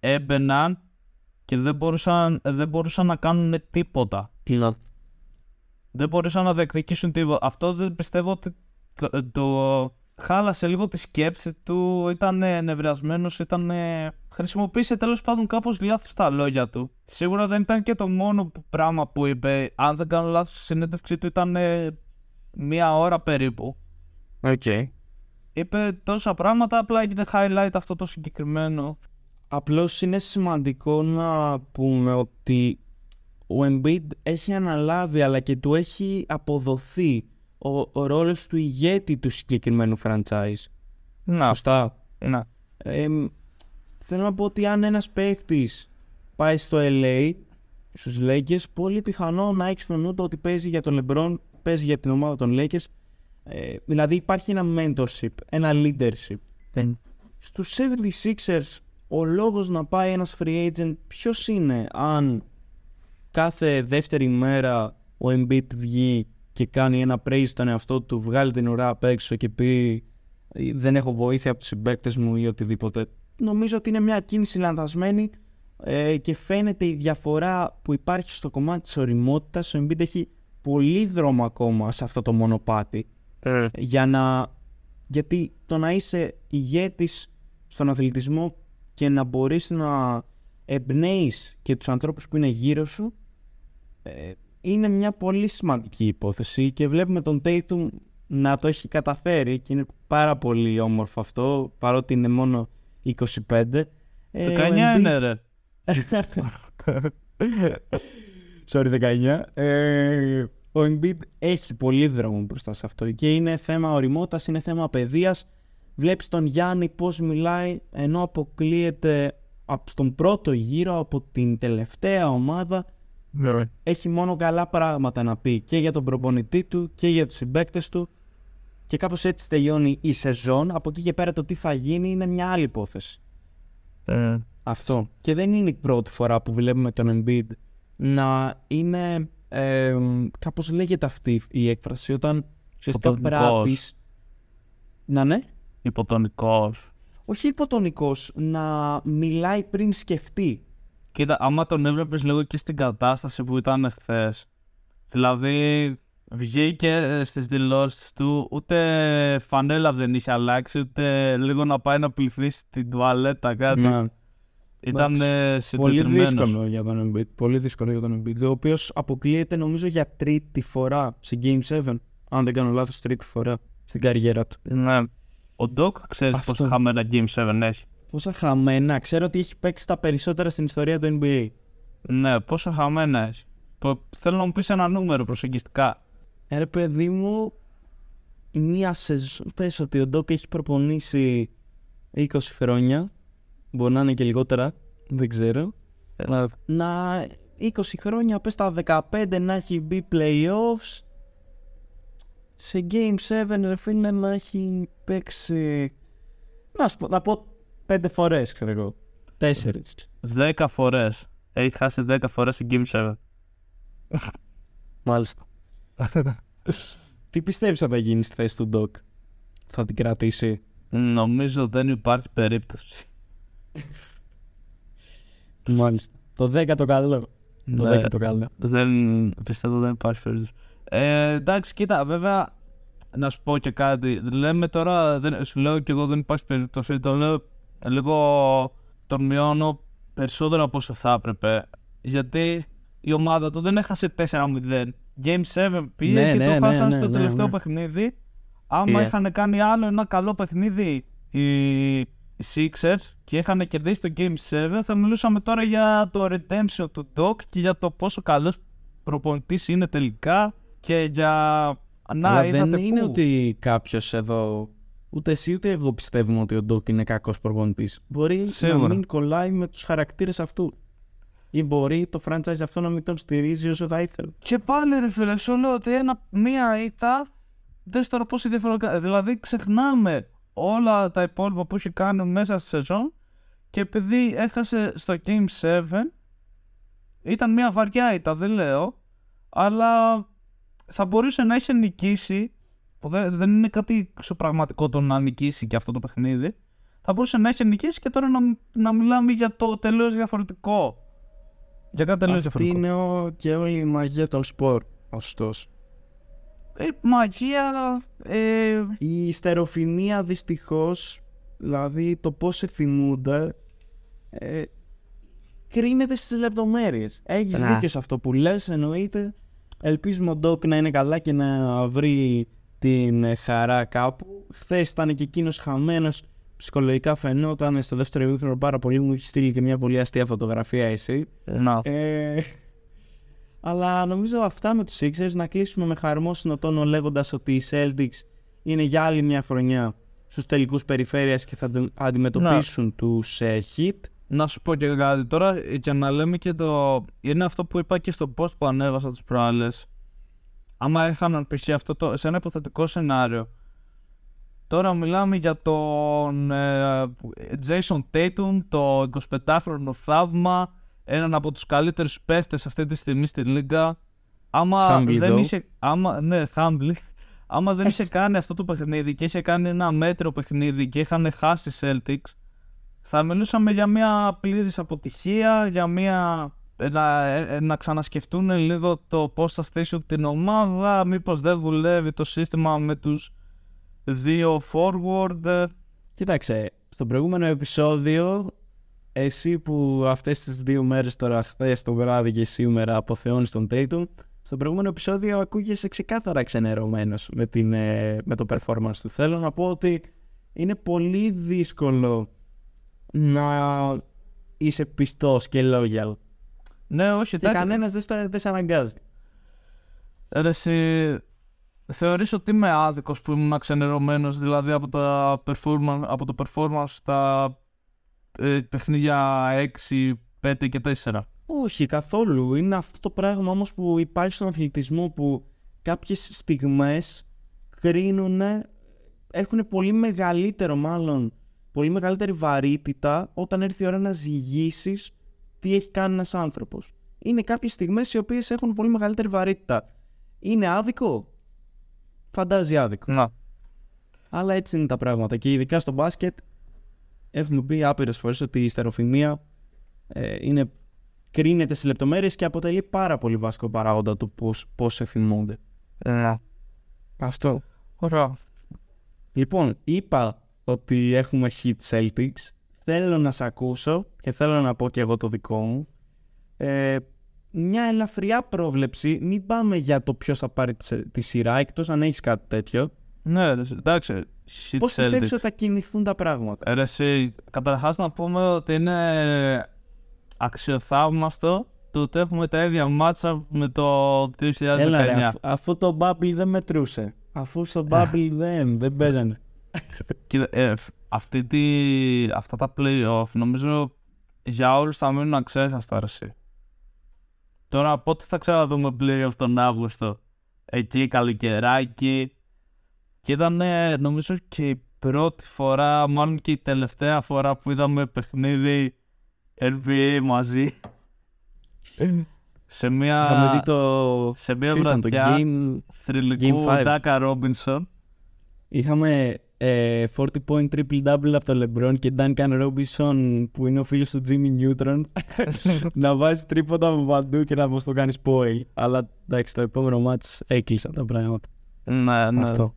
έμπαιναν και δεν μπορούσαν, δεν μπορούσαν να κάνουν τίποτα. δεν μπορούσαν να διεκδικήσουν τίποτα. Αυτό δεν πιστεύω ότι το, το χάλασε λίγο τη σκέψη του, ήταν νευριασμένος, ήταν... Χρησιμοποίησε τέλος πάντων κάπως λάθος τα λόγια του. Σίγουρα δεν ήταν και το μόνο που- πράγμα που είπε. Αν δεν κάνω λάθος, η συνέντευξή του ήταν ε, μία ώρα περίπου. Οκ. Είπε τόσα πράγματα, απλά έγινε highlight αυτό το συγκεκριμένο. Απλώς είναι σημαντικό να πούμε ότι ο Embiid έχει αναλάβει αλλά και του έχει αποδοθεί ο, ο ρόλος του ηγέτη του συγκεκριμένου franchise. Να, Σωστά. να. Ε, θέλω να πω ότι αν ένας παίχτης πάει στο LA, στους Lakers, πολύ πιθανό να έχει στο νου του ότι παίζει για τον LeBron, παίζει για την ομάδα των Lakers. Ε, δηλαδή υπάρχει ένα mentorship, ένα leadership. Στους 76ers ο λόγος να πάει ένας free agent ποιος είναι αν κάθε δεύτερη μέρα ο Embiid βγει και κάνει ένα praise στον εαυτό του, βγάλει την ουρά απ' έξω και πει «Ε, δεν έχω βοήθεια από τους συμπαίκτες μου ή οτιδήποτε. Νομίζω ότι είναι μια κίνηση λανθασμένη ε, και φαίνεται η διαφορά που υπάρχει στο κομμάτι της οριμότητας. Ο Embiid έχει πολύ δρόμο ακόμα σε αυτό το μονοπάτι για να... Γιατί το να είσαι ηγέτης στον αθλητισμό και να μπορείς να εμπνέεις και τους ανθρώπους που είναι γύρω σου ε, είναι μια πολύ σημαντική υπόθεση και βλέπουμε τον Tatum να το έχει καταφέρει και είναι πάρα πολύ όμορφο αυτό παρότι είναι μόνο 25. 19 ε, είναι ρε. Sorry 19. Ε, ο Embiid έχει πολύ δρόμο μπροστά σε αυτό και είναι θέμα οριμότητας, είναι θέμα παιδείας. Βλέπεις τον Γιάννη πώς μιλάει ενώ αποκλείεται στον πρώτο γύρο από την τελευταία ομάδα. Ναι. Έχει μόνο καλά πράγματα να πει και για τον προπονητή του και για τους συμπαίκτες του και κάπως έτσι τελειώνει η σεζόν. Από εκεί και πέρα το τι θα γίνει είναι μια άλλη υπόθεση. Ε. Αυτό. Και δεν είναι η πρώτη φορά που βλέπουμε τον Embiid να είναι ε, κάπως λέγεται αυτή η έκφραση όταν ουσιαστικά πράττεις να ναι Υποτονικός όχι υποτονικός να μιλάει πριν σκεφτεί Κοίτα, άμα τον έβλεπες λίγο και στην κατάσταση που ήταν χθε. Δηλαδή, βγήκε στις δηλώσεις του, ούτε φανέλα δεν είχε αλλάξει, ούτε λίγο να πάει να πληθεί στην τουαλέτα κάτι. Ναι. Ήταν Πολύ συντετριμένος. δύσκολο για τον Embiid. Πολύ δύσκολο για τον Embiid. Ο οποίος αποκλείεται νομίζω για τρίτη φορά σε Game 7. Αν δεν κάνω λάθος, τρίτη φορά στην καριέρα του. Ναι. Ο Ντοκ ξέρεις Αυτό. πόσα χαμένα Game 7 έχει. Πόσα χαμένα. Ξέρω ότι έχει παίξει τα περισσότερα στην ιστορία του NBA. Ναι, πόσα χαμένα έχει. Πο- Θέλω να μου πεις ένα νούμερο προσεγγιστικά. Ε, ρε παιδί μου, μία σεζόν. Πες ότι ο Ντόκ έχει προπονήσει 20 χρόνια. Μπορεί να είναι και λιγότερα. Δεν ξέρω. Ε, Να 20 χρόνια, πες τα 15 να έχει μπει playoffs. Σε Game 7, ρε φίλε, να έχει παίξει... Να, σου πω, να πω 5 φορές, ξέρω εγώ. 4. 10 φορές. Έχει χάσει 10 φορές σε Game 7. Μάλιστα. Τι πιστεύεις ότι θα γίνεις στη θέση του Ντόκ. Θα την κρατήσει; Νομίζω δεν υπάρχει περίπτωση. Μάλιστα. Το 10 το καλό. Το Ναι. 10 το καλό. Δεν, πιστεύω δεν υπάρχει περίπτωση. Ε, εντάξει, κοίτα, βέβαια, να σου πω και κάτι. Λέμε τώρα, δεν, σου λέω και εγώ δεν υπάρχει περίπτωση. Το λέω λίγο, τον μειώνω περισσότερο από όσο θα έπρεπε. Γιατί η ομάδα του δεν έχασε 4-0. Game 7 πήγε Ναι, και ναι, το ναι, χάσαν ναι, στο ναι, τελευταίο ναι. παιχνίδι. Άμα Yeah. είχαν κάνει άλλο ένα καλό παιχνίδι οι, οι Sixers και είχαν κερδίσει το Game 7, θα μιλούσαμε τώρα για το redemption του Doc και για το πόσο καλός προπονητής είναι τελικά και για... Να, Αλλά είδατε δεν είναι πού; ότι κάποιος εδώ. Ούτε εσύ ούτε εγώ πιστεύουμε ότι ο Ντόκ είναι κακός προπονητής. Μπορεί να Σίγουρα. μην κολλάει με τους χαρακτήρες αυτού. Ή μπορεί το franchise αυτό να μην τον στηρίζει όσο θα ήθελε. Και πάλι ρε φίλε, σου λέω ότι ένα, μία ήττα, δες τώρα πόση διαφορά... Δηλαδή ξεχνάμε όλα τα υπόλοιπα που έχει κάνει μέσα στη σεζόν και επειδή έχασε στο Game 7, ήταν μια βαριά ήττα, δεν λέω, αλλά θα μπορούσε να έχει νικήσει, που δεν, δεν είναι κάτι εξωπραγματικό το να νικήσει και αυτό το παιχνίδι, θα μπορούσε να έχει νικήσει και τώρα να, να μιλάμε για το τελείως διαφορετικό. Για κάτι τελείως Αυτή διαφορετικό. είναι ο, και όλη η μαγεία των σπορ. Ωστόσο. Ε, μαγεία. Ε, Η στεροφημία δυστυχώς, δηλαδή το πώς σε θυμούνται, ε, κρίνεται στις λεπτομέρειες. Έχεις Ναι. δίκιο σε αυτό που λες, εννοείται. Ελπίζουμε ο Ντόκ να είναι καλά και να βρει την ε, χαρά κάπου. Χθες ήταν και εκείνος χαμένος. Ψυχολογικά φαινόταν στο δεύτερο ημίχρονο πάρα πολύ. Μου έχει στείλει και μια πολύ αστεία φωτογραφία εσύ. να. Ε, αλλά νομίζω αυτά με τους Sixers να κλείσουμε με χαρμόσυνο τόνο λέγοντας ότι οι Celtics είναι για άλλη μια χρονιά στους τελικούς περιφέρειας και θα αντι- αντιμετωπίσουν τους ε, Heat. Να σου πω και κάτι τώρα και να λέμε και το. Είναι αυτό που είπα και στο post που ανέβασα τις προάλλες. Άμα έχαναν π.χ. αυτό το. σε ένα υποθετικό σενάριο. Τώρα μιλάμε για τον ε, Jason Tatum, το 25χρονο θαύμα, έναν από τους καλύτερους παίχτες αυτή τη στιγμή στη λίγα. Άμα Humble δεν though. είχε, άμα, ναι, humble. άμα δεν είχε κάνει αυτό το παιχνίδι και είχε κάνει ένα μέτρο παιχνίδι και είχαν χάσει οι Celtics, θα μιλούσαμε για μια πλήρης αποτυχία, για μια... Να, ε, να ξανασκεφτούν λίγο το πώς θα στήσουν την ομάδα, μήπως δεν δουλεύει το σύστημα με τους δύο forward. ε, Κοίταξε, Στο προηγούμενο επεισόδιο, εσύ που αυτές τις δύο μέρες τώρα, χθες το βράδυ και σήμερα αποθεώνεις τον Tatum, στο προηγούμενο επεισόδιο ακούγεσαι ξεκάθαρα ξενερωμένος με, την, ε, με το performance του. Θέλω να πω ότι είναι πολύ δύσκολο να είσαι πιστός και loyal. Ναι, όχι, Και εντάξει. κανένας δεν, στο- δεν σε αναγκάζει. Ρε, εσύ, θεωρείς ότι είμαι άδικος που ήμουν ξενερωμένος, δηλαδή από, τα performance, από το performance στα ε, παιχνίδια 6, 5 και 4. Όχι, καθόλου. Είναι αυτό το πράγμα όμως που υπάρχει στον αθλητισμό που κάποιες στιγμές κρίνουν, έχουν πολύ μεγαλύτερο μάλλον, πολύ μεγαλύτερη βαρύτητα όταν έρθει η ώρα να ζυγίσεις τι έχει κάνει ένας άνθρωπος. Είναι κάποιες στιγμές οι οποίες έχουν πολύ μεγαλύτερη βαρύτητα. Είναι άδικο; Φαντάζει άδικο. Να. Αλλά έτσι είναι τα πράγματα. Και ειδικά στο μπάσκετ έχουμε πει άπειρες φορές ότι η στεροφημία ε, είναι, κρίνεται σε λεπτομέρειες και αποτελεί πάρα πολύ βασικό παράγοντα του πώς, πώς σε θυμούνται. Να. Αυτό. Ωραία. Λοιπόν, είπα ότι έχουμε hit Celtics. Θέλω να σε ακούσω και θέλω να πω και εγώ το δικό μου. Ε, μια ελαφριά πρόβλεψη. Μην πάμε για το ποιος θα πάρει τη, σε- τη σειρά, εκτός αν έχεις κάτι τέτοιο. Ναι, ρε, εντάξει. Shit Πώς Celtics. πιστεύεις ότι θα κινηθούν τα πράγματα; Ρε, εσύ, καταρχάς να πούμε ότι είναι αξιοθαύμαστο το ότι έχουμε τα ίδια μάτσα με το 2019. Έλα ρε, αφού, αφού το Bubble δεν μετρούσε. Αφού στο Bubble δεν, δεν παίζανε. Κοίτα, ε, φ- αυτή τη, αυτά τα play-off νομίζω για όλους θα μείνουν αξέχαστα ρε, εσύ. Τώρα πότε θα ξαναδούμε play-off τον Αύγουστο. Εκεί καλοκαιράκι. Και ήταν ε, νομίζω και η πρώτη φορά, μάλλον και η τελευταία φορά που είδαμε παιχνίδι NBA μαζί. σε μια, Είχαμε δει το... σε μια ποιο ήταν, το βραδιά game... θρηλυκού Game five. Ντάκα Ρόμπινσον. Είχαμε ε, 40 point triple double από το LeBron και Duncan Robinson που είναι ο φίλος του Jimmy Neutron να βάζει τρίποτα από παντού και να μας το κάνει spoil. Αλλά εντάξει, το επόμενο μάτς έκλεισαν τα πράγματα. Ναι, ναι. Αυτό.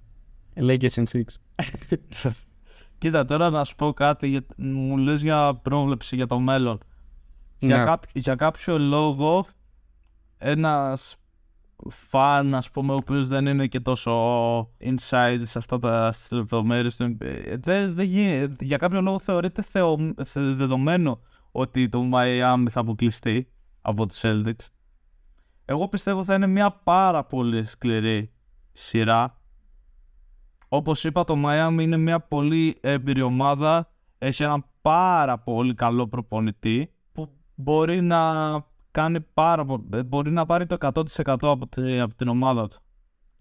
Lakers in 6. Κοίτα, τώρα να σου πω κάτι. Για, μου λες για πρόβλεψη για το μέλλον. Για, Ναι. κάπο- για κάποιο λόγο, ένας φαν, ας πούμε, ο οποίος δεν είναι και τόσο inside σε αυτά τα στις λεπτομέρειες του NBA, δεν, δεν γίνει- για κάποιο λόγο θεωρείται θεω, θε- δεδομένο ότι το Miami θα αποκλειστεί από τους Celtics. Εγώ πιστεύω θα είναι μια πάρα πολύ σκληρή σειρά. Όπως είπα το Miami είναι μια πολύ έμπειρη ομάδα. Έχει έναν πάρα πολύ καλό προπονητή που μπορεί να κάνει πάρα πο- ε, μπορεί να πάρει το 100% από, τη- από την ομάδα του.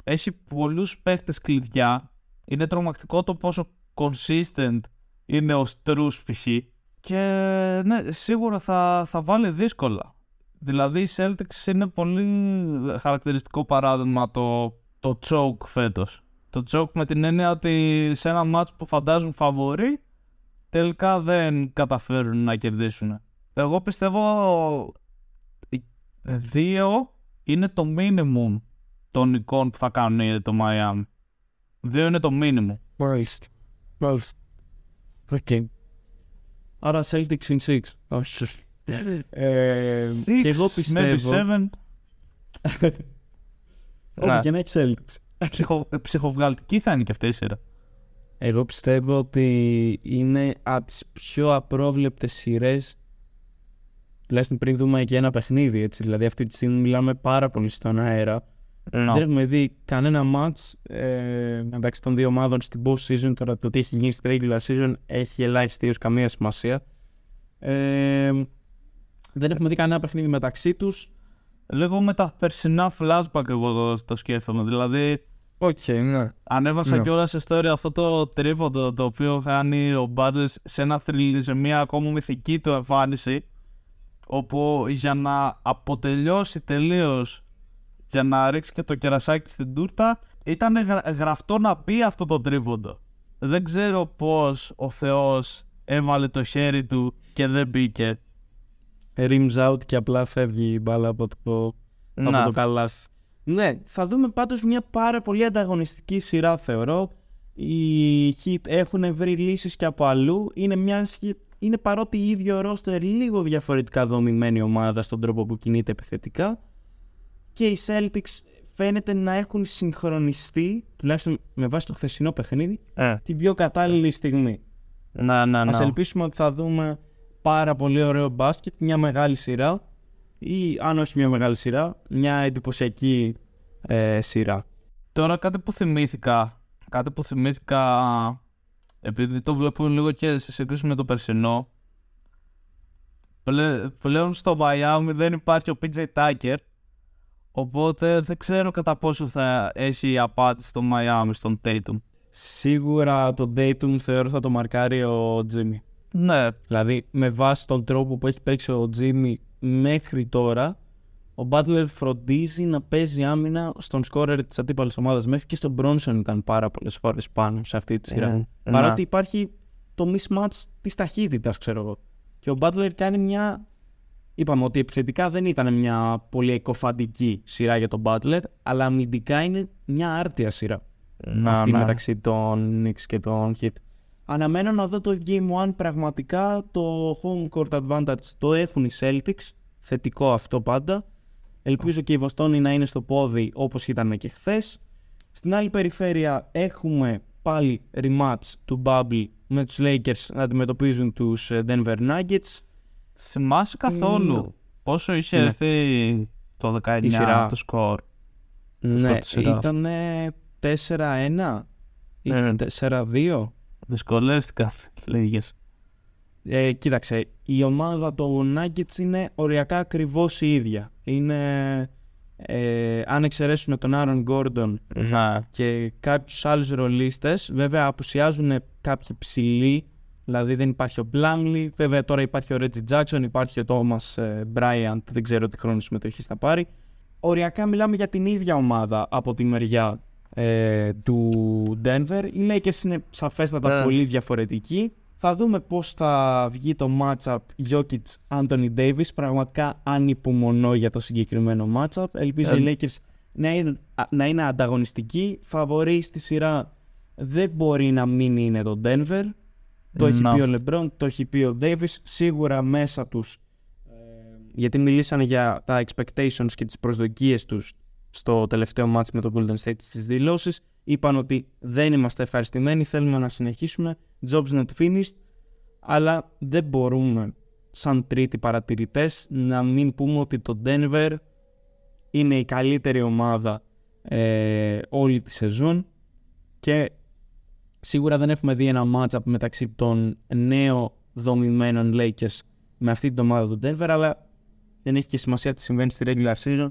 Έχει πολλούς παίχτες κλειδιά. Είναι τρομακτικό το πόσο consistent είναι ο Στρούς π.χ. Και ναι, σίγουρα θα, θα βάλει δύσκολα. Δηλαδή η Celtics είναι πολύ χαρακτηριστικό παράδειγμα το, το choke φέτος. Το choke με την έννοια ότι σε ένα match που φαντάζουν φαβορή τελικά δεν καταφέρουν να κερδίσουν. Εγώ πιστεύω οι δύο είναι το minimum των νικών που θα κάνουν το Miami. Δύο είναι το minimum. Μάλιστα. Μάλιστα. Οκ. Άρα Celtics in 6. Όχι. Ε, και εγώ Six, πιστεύω. Maybe seven. Όπως Ναι. και να έχει Celtics. Ψυχο, ε, ψυχοβγαλτική θα είναι και αυτή η σειρά. Εγώ πιστεύω ότι είναι από τις πιο απρόβλεπτες σειρές τουλάχιστον πριν δούμε και ένα παιχνίδι έτσι. Δηλαδή αυτή τη στιγμή μιλάμε πάρα πολύ στον αέρα. Δεν έχουμε δει κανένα match ε, μεταξύ των δύο ομάδων στην post season. Τώρα το τι έχει γίνει στη regular season έχει ελάχιστη έως καμία σημασία. Ε, δεν έχουμε δει κανένα παιχνίδι μεταξύ τους. Λίγο με τα περσινά flashback εγώ το, το σκέφτομαι. Δηλαδή, Οκ, ναι. ανέβασα Ναι. κιόλας σε story αυτό το τρίποντο το οποίο κάνει ο Butler σε, ένα thrill- σε μια ακόμα μυθική του εμφάνιση. Όπου για να αποτελειώσει τελείως, για να ρίξει και το κερασάκι στην τούρτα, ήταν γρα- γραφτό να μπει αυτό το τρίποντο. Δεν ξέρω πώς ο Θεός έβαλε το χέρι του και δεν μπήκε. Rims out και απλά φεύγει η μπάλα από το, από Να, το καλάθι. Ναι, θα δούμε πάντως μια πάρα πολύ ανταγωνιστική σειρά θεωρώ. Οι Heat έχουν βρει λύσεις και από αλλού. Είναι, μια, είναι παρότι η ίδιο ρόστερ λίγο διαφορετικά δομημένη ομάδα στον τρόπο που κινείται επιθετικά. Και οι Celtics φαίνεται να έχουν συγχρονιστεί, τουλάχιστον με βάση το χθεσινό παιχνίδι, Ε, την πιο κατάλληλη στιγμή. να, να, Ας να. ελπίσουμε ότι θα δούμε πάρα πολύ ωραίο μπάσκετ, μια μεγάλη σειρά ή αν όχι μια μεγάλη σειρά, μια εντυπωσιακή ε, σειρά. Τώρα κάτι που θυμήθηκα, κάτι που θυμήθηκα επειδή το βλέπω λίγο και σε σύγκριση με το περσινό πλε- πλέον στο Miami δεν υπάρχει ο PJ Tucker οπότε δεν ξέρω κατά πόσο θα έχει απάτη στο Miami στον Tatum. Σίγουρα το Dayton θεωρώ θα το μαρκάρει ο Jimmy. Ναι, Δηλαδή με βάση τον τρόπο που έχει παίξει ο Jimmy μέχρι τώρα, ο Butler φροντίζει να παίζει άμυνα στον σκόρερ της αντίπαλης ομάδας. Μέχρι και στον Bronson ήταν πάρα πολλές φορές πάνω σε αυτή τη σειρά. Mm, Παρότι ναι. υπάρχει το mismatch της ταχύτητας, ξέρω εγώ. Και ο Butler κάνει μια... Είπαμε ότι επιθετικά δεν ήταν μια πολύ εκοφαντική σειρά για τον Butler, αλλά αμυντικά είναι μια άρτια σειρά να, αυτή ναι. μεταξύ των Knicks και των Heat. Αναμένω να δω το Game 1 πραγματικά το home court advantage το έχουν οι Celtics, θετικό αυτό πάντα. Ελπίζω και η Βοστόνη να είναι στο πόδι όπως ήταν και χθες. Στην άλλη περιφέρεια έχουμε πάλι rematch του Bubble με τους Lakers να αντιμετωπίζουν τους ε, Denver Nuggets. Θυμάσαι καθόλου Ναι. πόσο είχε Ναι. έρθει το 19 Η σειρά. το σκορ; Ναι, πρώτη σειράς. ήταν 4-1 ή Ναι. 4-2. Δυσκολεύτηκα λίγες. Ε, κοίταξε, η ομάδα των Nuggets είναι οριακά ακριβώς η ίδια. Είναι, ε, αν εξαιρέσουν τον Aaron Gordon Ναι. και κάποιους άλλους ρολίστες, βέβαια απουσιάζουν κάποιοι ψηλοί, δηλαδή δεν υπάρχει ο Blanley, βέβαια τώρα υπάρχει ο Reggie Jackson, υπάρχει ο Thomas ε, Bryant, δεν ξέρω τι χρόνο συμμετοχή θα πάρει. Οριακά μιλάμε για την ίδια ομάδα από τη μεριά ε, του Denver. Οι Lakers είναι σαφέστατα Ναι. πολύ διαφορετικοί. Θα δούμε πώς θα βγει το matchup Jokic-Anthony Davis. Πραγματικά ανυπομονώ για το συγκεκριμένο matchup. Ελπίζω Ε, οι Lakers να είναι, α, να είναι ανταγωνιστικοί. Φαβορεί στη σειρά δεν μπορεί να μην είναι το Denver. Το έχει Να. πει ο LeBron, το έχει πει ο Davis. Σίγουρα μέσα τους, ε, γιατί μιλήσανε για τα expectations και τις προσδοκίες τους στο τελευταίο match με το Golden State στις δηλώσεις. Είπαν ότι δεν είμαστε ευχαριστημένοι, θέλουμε να συνεχίσουμε. Jobs not finished. Αλλά δεν μπορούμε σαν τρίτοι παρατηρητές να μην πούμε ότι το Denver είναι η καλύτερη ομάδα ε, όλη τη σεζόν και σίγουρα δεν έχουμε δει ένα matchup μεταξύ των νέων δομημένων Lakers με αυτή την ομάδα του Denver αλλά δεν έχει και σημασία τι συμβαίνει στη regular season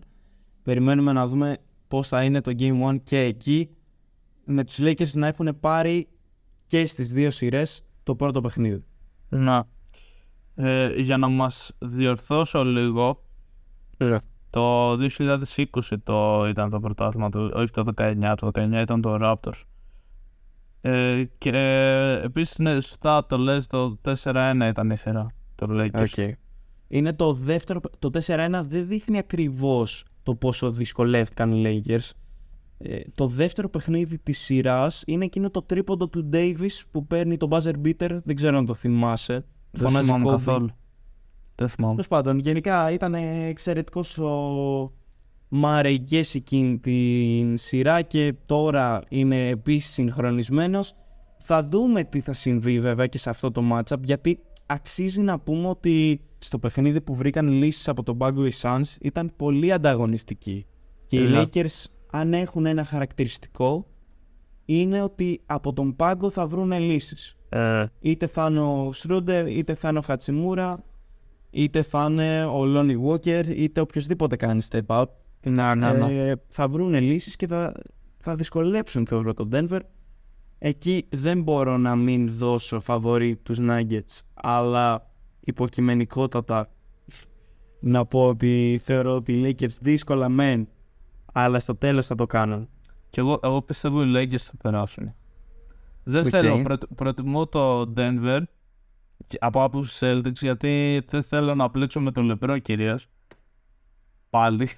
περιμένουμε να δούμε πώς θα είναι το Game 1 και εκεί με τους Lakers να έχουν πάρει και στις δύο σειρές το πρώτο παιχνίδι. Να. Ε, για να μας διορθώσω λίγο, το 2020 το ήταν το πρωτάθλημα, του, όχι το 19, το 19 ήταν το Raptors. Ε, και ε, επίσης, ναι, σωστά το λες, το 4-1 ήταν η σειρά, το Lakers. Okay. Είναι το δεύτερο. Το 4-1 δεν δείχνει ακριβώς το πόσο δυσκολεύτηκαν οι Lakers. Ε, το δεύτερο παιχνίδι της σειράς είναι εκείνο το τρίποντο του Davis που παίρνει το buzzer beater. Δεν ξέρω αν το θυμάσαι. Δεν Φωνάζει θυμάμαι Kobe. καθόλου. Δεν θυμάμαι. Τέλος πάντων, γενικά ήταν εξαιρετικός ο Μάρεϊ και σε εκείνη την σειρά και τώρα είναι επίσης συγχρονισμένος. Θα δούμε τι θα συμβεί βέβαια και σε αυτό το matchup γιατί αξίζει να πούμε ότι στο παιχνίδι που βρήκαν λύσεις από τον πάγκο οι Suns ήταν πολύ ανταγωνιστικοί. Και οι Ναι. Lakers αν έχουν ένα χαρακτηριστικό είναι ότι από τον πάγκο θα βρουν λύσεις. Ε, Είτε θα είναι ο Σρούντερ, είτε θα είναι ο Χατσιμούρα, είτε θα είναι ο Λόνι Walker, είτε οποιοδήποτε κάνει step up. να, να, να. Ε, θα βρουν λύσεις και θα, θα δυσκολέψουν θεωρώ τον Denver. Εκεί δεν μπορώ να μην δώσω φαβορή τους Nuggets, αλλά υποκειμενικότατα να πω ότι θεωρώ ότι οι Lakers δύσκολα μεν, αλλά στο τέλος θα το κάνουν. Και εγώ, εγώ πιστεύω οι Lakers θα περάσουν. Δεν Οκ. θέλω, προτ- προτιμώ το Denver και- από άποψη Celtics γιατί δεν θέλω να μπλέξω με τον LeBron κυρίως. Πάλι.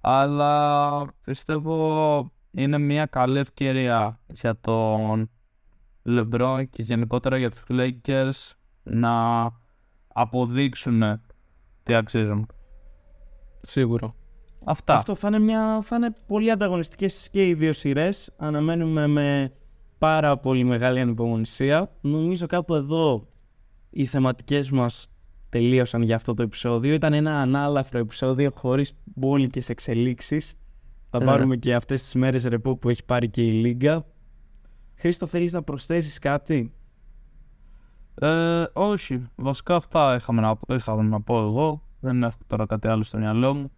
Αλλά πιστεύω είναι μια καλή ευκαιρία για τον LeBron και γενικότερα για τους Lakers να αποδείξουν τι αξίζουν. Σίγουρο. Αυτά. Αυτό θα είναι, μια, θα είναι πολύ ανταγωνιστικές και οι δύο σειρές. Αναμένουμε με πάρα πολύ μεγάλη ανυπομονησία. Νομίζω κάπου εδώ οι θεματικές μας τελείωσαν για αυτό το επεισόδιο. Ήταν ένα ανάλαφρο επεισόδιο χωρίς μπόλικες εξελίξεις. Θα Ε. πάρουμε και αυτές τις μέρες ρεπό που έχει πάρει και η Λίγκα. Χρήστο, θέλεις να προσθέσεις κάτι; Ε, όχι. Βασικά αυτά είχαμε να, είχα να πω εγώ. Δεν έχω τώρα κάτι άλλο στο μυαλό μου.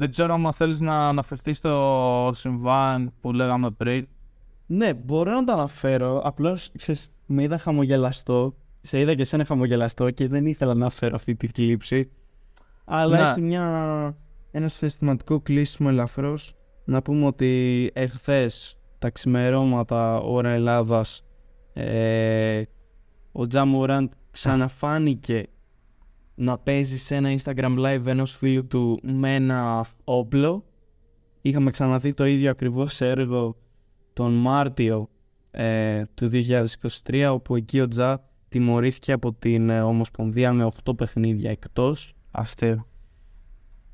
Δεν ξέρω αν θέλεις να αναφερθείς στο συμβάν που λέγαμε πριν. Ναι, μπορώ να το αναφέρω. Απλώς με είδα χαμογελαστό. Σε είδα και εσένα χαμογελαστό και δεν ήθελα να φέρω αυτή τη θλίψη. Αλλά Ναι. έτσι μια, ένας συστηματικό κλείσιμο ελαφρώς. Να πούμε ότι εχθές τα ξημερώματα ώρα Ελλάδας ε, ο Τζαμουράντ ξαναφάνηκε να παίζεις σε ένα Instagram live ενός φίλου του με ένα όπλο. Είχαμε ξαναδεί το ίδιο ακριβώς έργο τον Μάρτιο ε, του 2023 όπου εκεί ο Τζα τιμωρήθηκε από την ε, Ομοσπονδία με 8 παιχνίδια εκτός. Αστείο.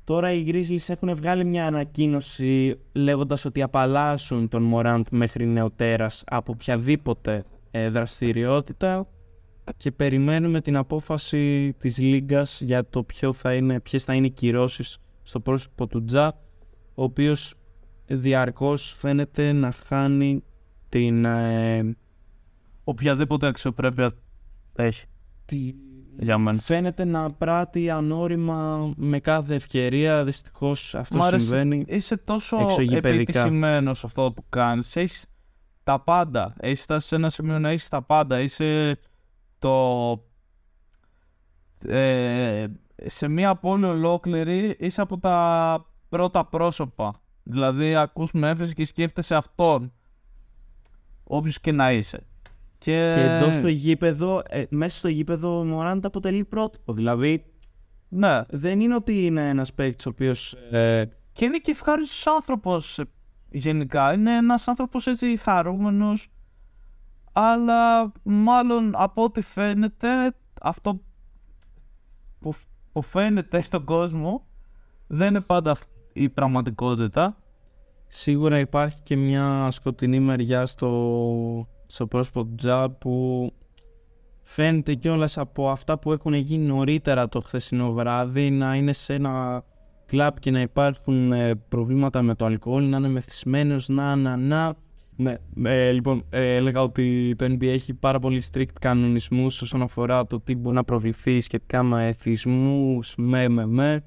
Τώρα οι Grizzlies έχουν βγάλει μια ανακοίνωση λέγοντας ότι απαλλάσσουν τον Μοράντ μέχρι νεοτέρας από οποιαδήποτε ε, δραστηριότητα και περιμένουμε την απόφαση της Λίγκας για το ποιο θα είναι, ποιες θα είναι οι κυρώσεις στο πρόσωπο του Τζα ο οποίος διαρκώς φαίνεται να χάνει την, ε, Οποιαδήποτε αξιοπρέπεια έχει τη- για μένα. φαίνεται να πράττει ανώρημα με κάθε ευκαιρία δυστυχώς αυτό Μ' άρεσε. συμβαίνει Είσαι τόσο Εξωγηπαιδικά. επιτυχημένος σε αυτό που κάνεις. Έχεις τα πάντα. Έχεις φτάσει σε ένα σημείο να έχεις τα πάντα. Είσαι το. Ε, σε μια πόλη ολόκληρη είσαι από τα πρώτα πρόσωπα. Δηλαδή ακούς με έφεση και σκέφτεσαι αυτόν. Όποιος και να είσαι. Και, Και εντός στο γήπεδο, ε, μέσα στο γήπεδο ο Μωράντ αποτελεί πρότυπο. Δηλαδή Ναι. δεν είναι ότι είναι ένας παίκτης ο οποίος. Ε, Και είναι και ευχάριστος άνθρωπος ε, γενικά. Είναι ένας άνθρωπος έτσι χαρούμενος. Αλλά μάλλον από ό,τι φαίνεται αυτό που, που φαίνεται στον κόσμο δεν είναι πάντα αυ- η πραγματικότητα. σίγουρα υπάρχει και μια σκοτεινή μεριά στο, στο πρόσωπο του Τζα που φαίνεται κιόλας από αυτά που έχουν γίνει νωρίτερα το χθεσινό βράδυ να είναι σε ένα κλαμπ και να υπάρχουν ε, προβλήματα με το αλκοόλ, να είναι μεθυσμένος, να, να, να. Ναι, ε, λοιπόν, ε, έλεγα ότι το NBA έχει πάρα πολύ strict κανονισμούς όσον αφορά το τι μπορεί να προβληθεί σχετικά με εθισμούς, με, με, με.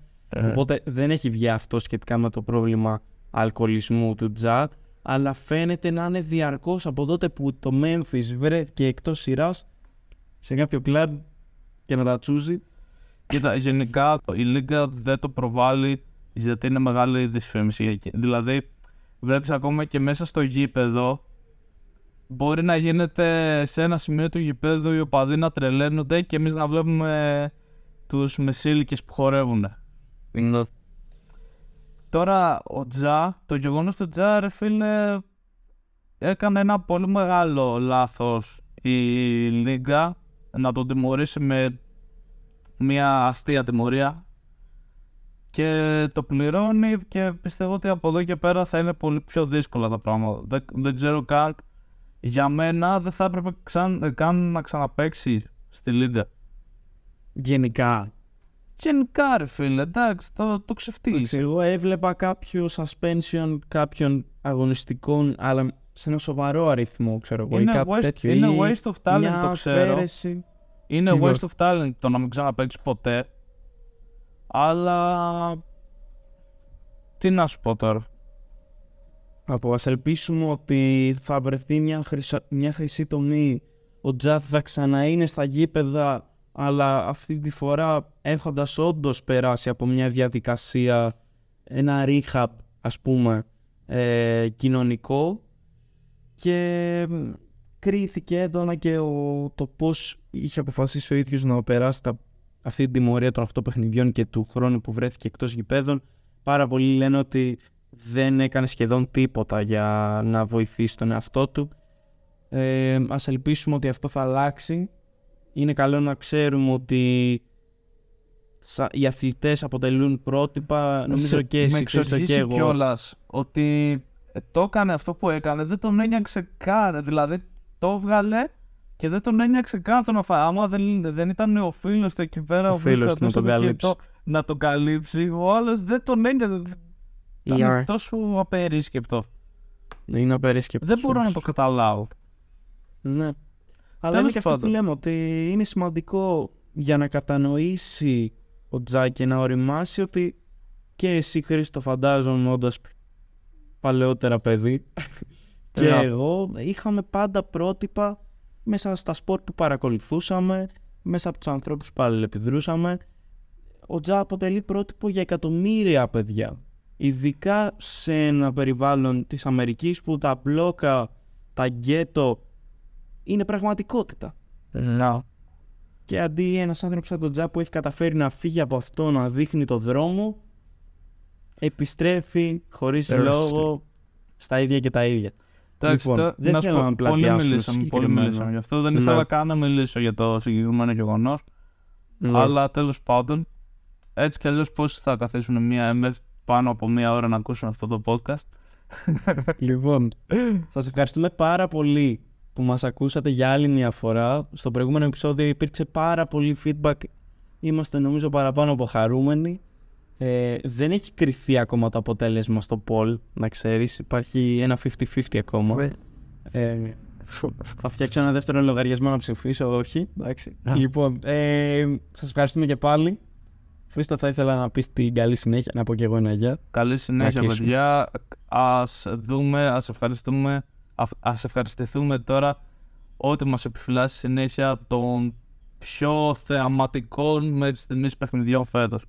Οπότε δεν έχει βγει αυτό σχετικά με το πρόβλημα αλκοολισμού του Τζα, αλλά φαίνεται να είναι διαρκώς από τότε που το Memphis βρέθηκε εκτός σειράς σε κάποιο κλαμπ και να τα τσούζει. Κοίτα, γενικά το- η Λίγκα δεν το προβάλλει γιατί είναι μεγάλη δυσφήμιση. εκεί. Δηλαδή, βλέπεις ακόμα και μέσα στο γήπεδο μπορεί να γίνεται σε ένα σημείο του γηπέδου οι οπαδοί να τρελαίνονται και εμείς να βλέπουμε τους μεσήλικες που χορεύουν. Τώρα ο Τζα, το γεγονός του Τζα ρε φίλε έκανε ένα πολύ μεγάλο λάθος η Λίγκα να τον τιμωρήσει με μια αστεία τιμωρία και το πληρώνει και πιστεύω ότι από εδώ και πέρα θα είναι πολύ πιο δύσκολα τα πράγματα. Δεν, δεν ξέρω καν. Για μένα δεν θα έπρεπε ξαν, καν να ξαναπαίξει στη Λίγκα. Γενικά. Γενικά ρε φίλε, εντάξει, το, το ξεφτύλισε. Εγώ έβλεπα κάποιο suspension κάποιων αγωνιστικών, αλλά σε ένα σοβαρό αριθμό, ξέρω εγώ, ή Είναι, κάτι waste, τέτοιο. είναι ή waste of talent, μια το ξέρω. αφαίρεση. Είναι Λοιπόν. waste of talent το να μην ξαναπαίξει ποτέ. Αλλά. Τι να σου πω τώρα. Από ας ελπίσουμε ότι θα βρεθεί μια, χρυσα... μια χρυσή τομή. Ο Τζαθ θα ξαναείνε στα γήπεδα, αλλά αυτή τη φορά έχοντας όντως περάσει από μια διαδικασία, ένα rehab ας πούμε, ε, κοινωνικό και μ, κρίθηκε έντονα και ο, το πώς είχε αποφασίσει ο ίδιος να περάσει τα, αυτή την τιμωρία των 8 παιχνιδιών και του χρόνου που βρέθηκε εκτός γηπέδων. Πάρα πολλοί λένε ότι δεν έκανε σχεδόν τίποτα για να βοηθήσει τον εαυτό του. Ε, ας ελπίσουμε ότι αυτό θα αλλάξει. Είναι καλό να ξέρουμε ότι οι αθλητές αποτελούν πρότυπα. Νομίζω και εσύ, Χρήστο και εγώ. κιόλας ότι ε, το έκανε αυτό που έκανε, δεν τον ένιωξε καν. Δηλαδή το έβγαλε και δεν τον ένιωξε καν τον αφά. Άμα δεν, δεν ήταν ο φίλος του εκεί πέρα, ο, φίλος του να τον καλύψει. να τον καλύψει, ο άλλος δεν τον ένιωξε. Ήταν τόσο απερίσκεπτο. Είναι απερίσκεπτος. Δεν μπορώ να το καταλάβω. Ναι. Αλλά είναι και αυτό που λέμε, ότι είναι σημαντικό για να κατανοήσει ο Τζάκη να οριμάσει ότι και εσύ Χρήστο φαντάζομαι όντας παλαιότερα παιδί και εγώ είχαμε πάντα πρότυπα μέσα στα σπορ που παρακολουθούσαμε, μέσα από τους ανθρώπους που αλληλεπιδρούσαμε. Ο Τζα αποτελεί πρότυπο για εκατομμύρια παιδιά. Ειδικά σε ένα περιβάλλον της Αμερικής που τα μπλόκα, τα γκέτο είναι πραγματικότητα. Να. Και αντί ένας άνθρωπος σαν τον Τζα που έχει καταφέρει να φύγει από αυτό, να δείχνει το δρόμο, επιστρέφει χωρίς λόγο στα ίδια και τα ίδια. Εντάξει, λοιπόν, δεν να θέλω να πολύ μιλήσαμε, πολύ μιλήσαμε γι' αυτό. Δεν ήθελα ναι. καν να μιλήσω για το συγκεκριμένο γεγονός. Ναι. Αλλά τέλος πάντων, έτσι κι αλλιώς πώς θα καθίσουν μία πάνω από μία ώρα να ακούσουν αυτό το podcast. λοιπόν, σας ευχαριστούμε πάρα πολύ που μας ακούσατε για άλλη μια φορά. Στο προηγούμενο επεισόδιο υπήρξε πάρα πολύ feedback. Είμαστε νομίζω παραπάνω από χαρούμενοι. Ε, δεν έχει κρυθεί ακόμα το αποτέλεσμα στο poll, να ξέρεις. Υπάρχει ένα 50-50 ακόμα. Ε, θα φτιάξω ένα δεύτερο λογαριασμό να ψηφίσω, όχι. Εντάξει. λοιπόν, ε, σας ευχαριστούμε και πάλι. Χρήστο, θα ήθελα να πεις την καλή συνέχεια, να πω και εγώ ένα γεια. Καλή συνέχεια, παιδιά. Ας δούμε, ας ευχαριστούμε Α ευχαριστηθούμε τώρα ότι μας επιφυλάσσει συνέχεια των πιο θεαματικών μέχρι στιγμής παιχνιδιών φέτος.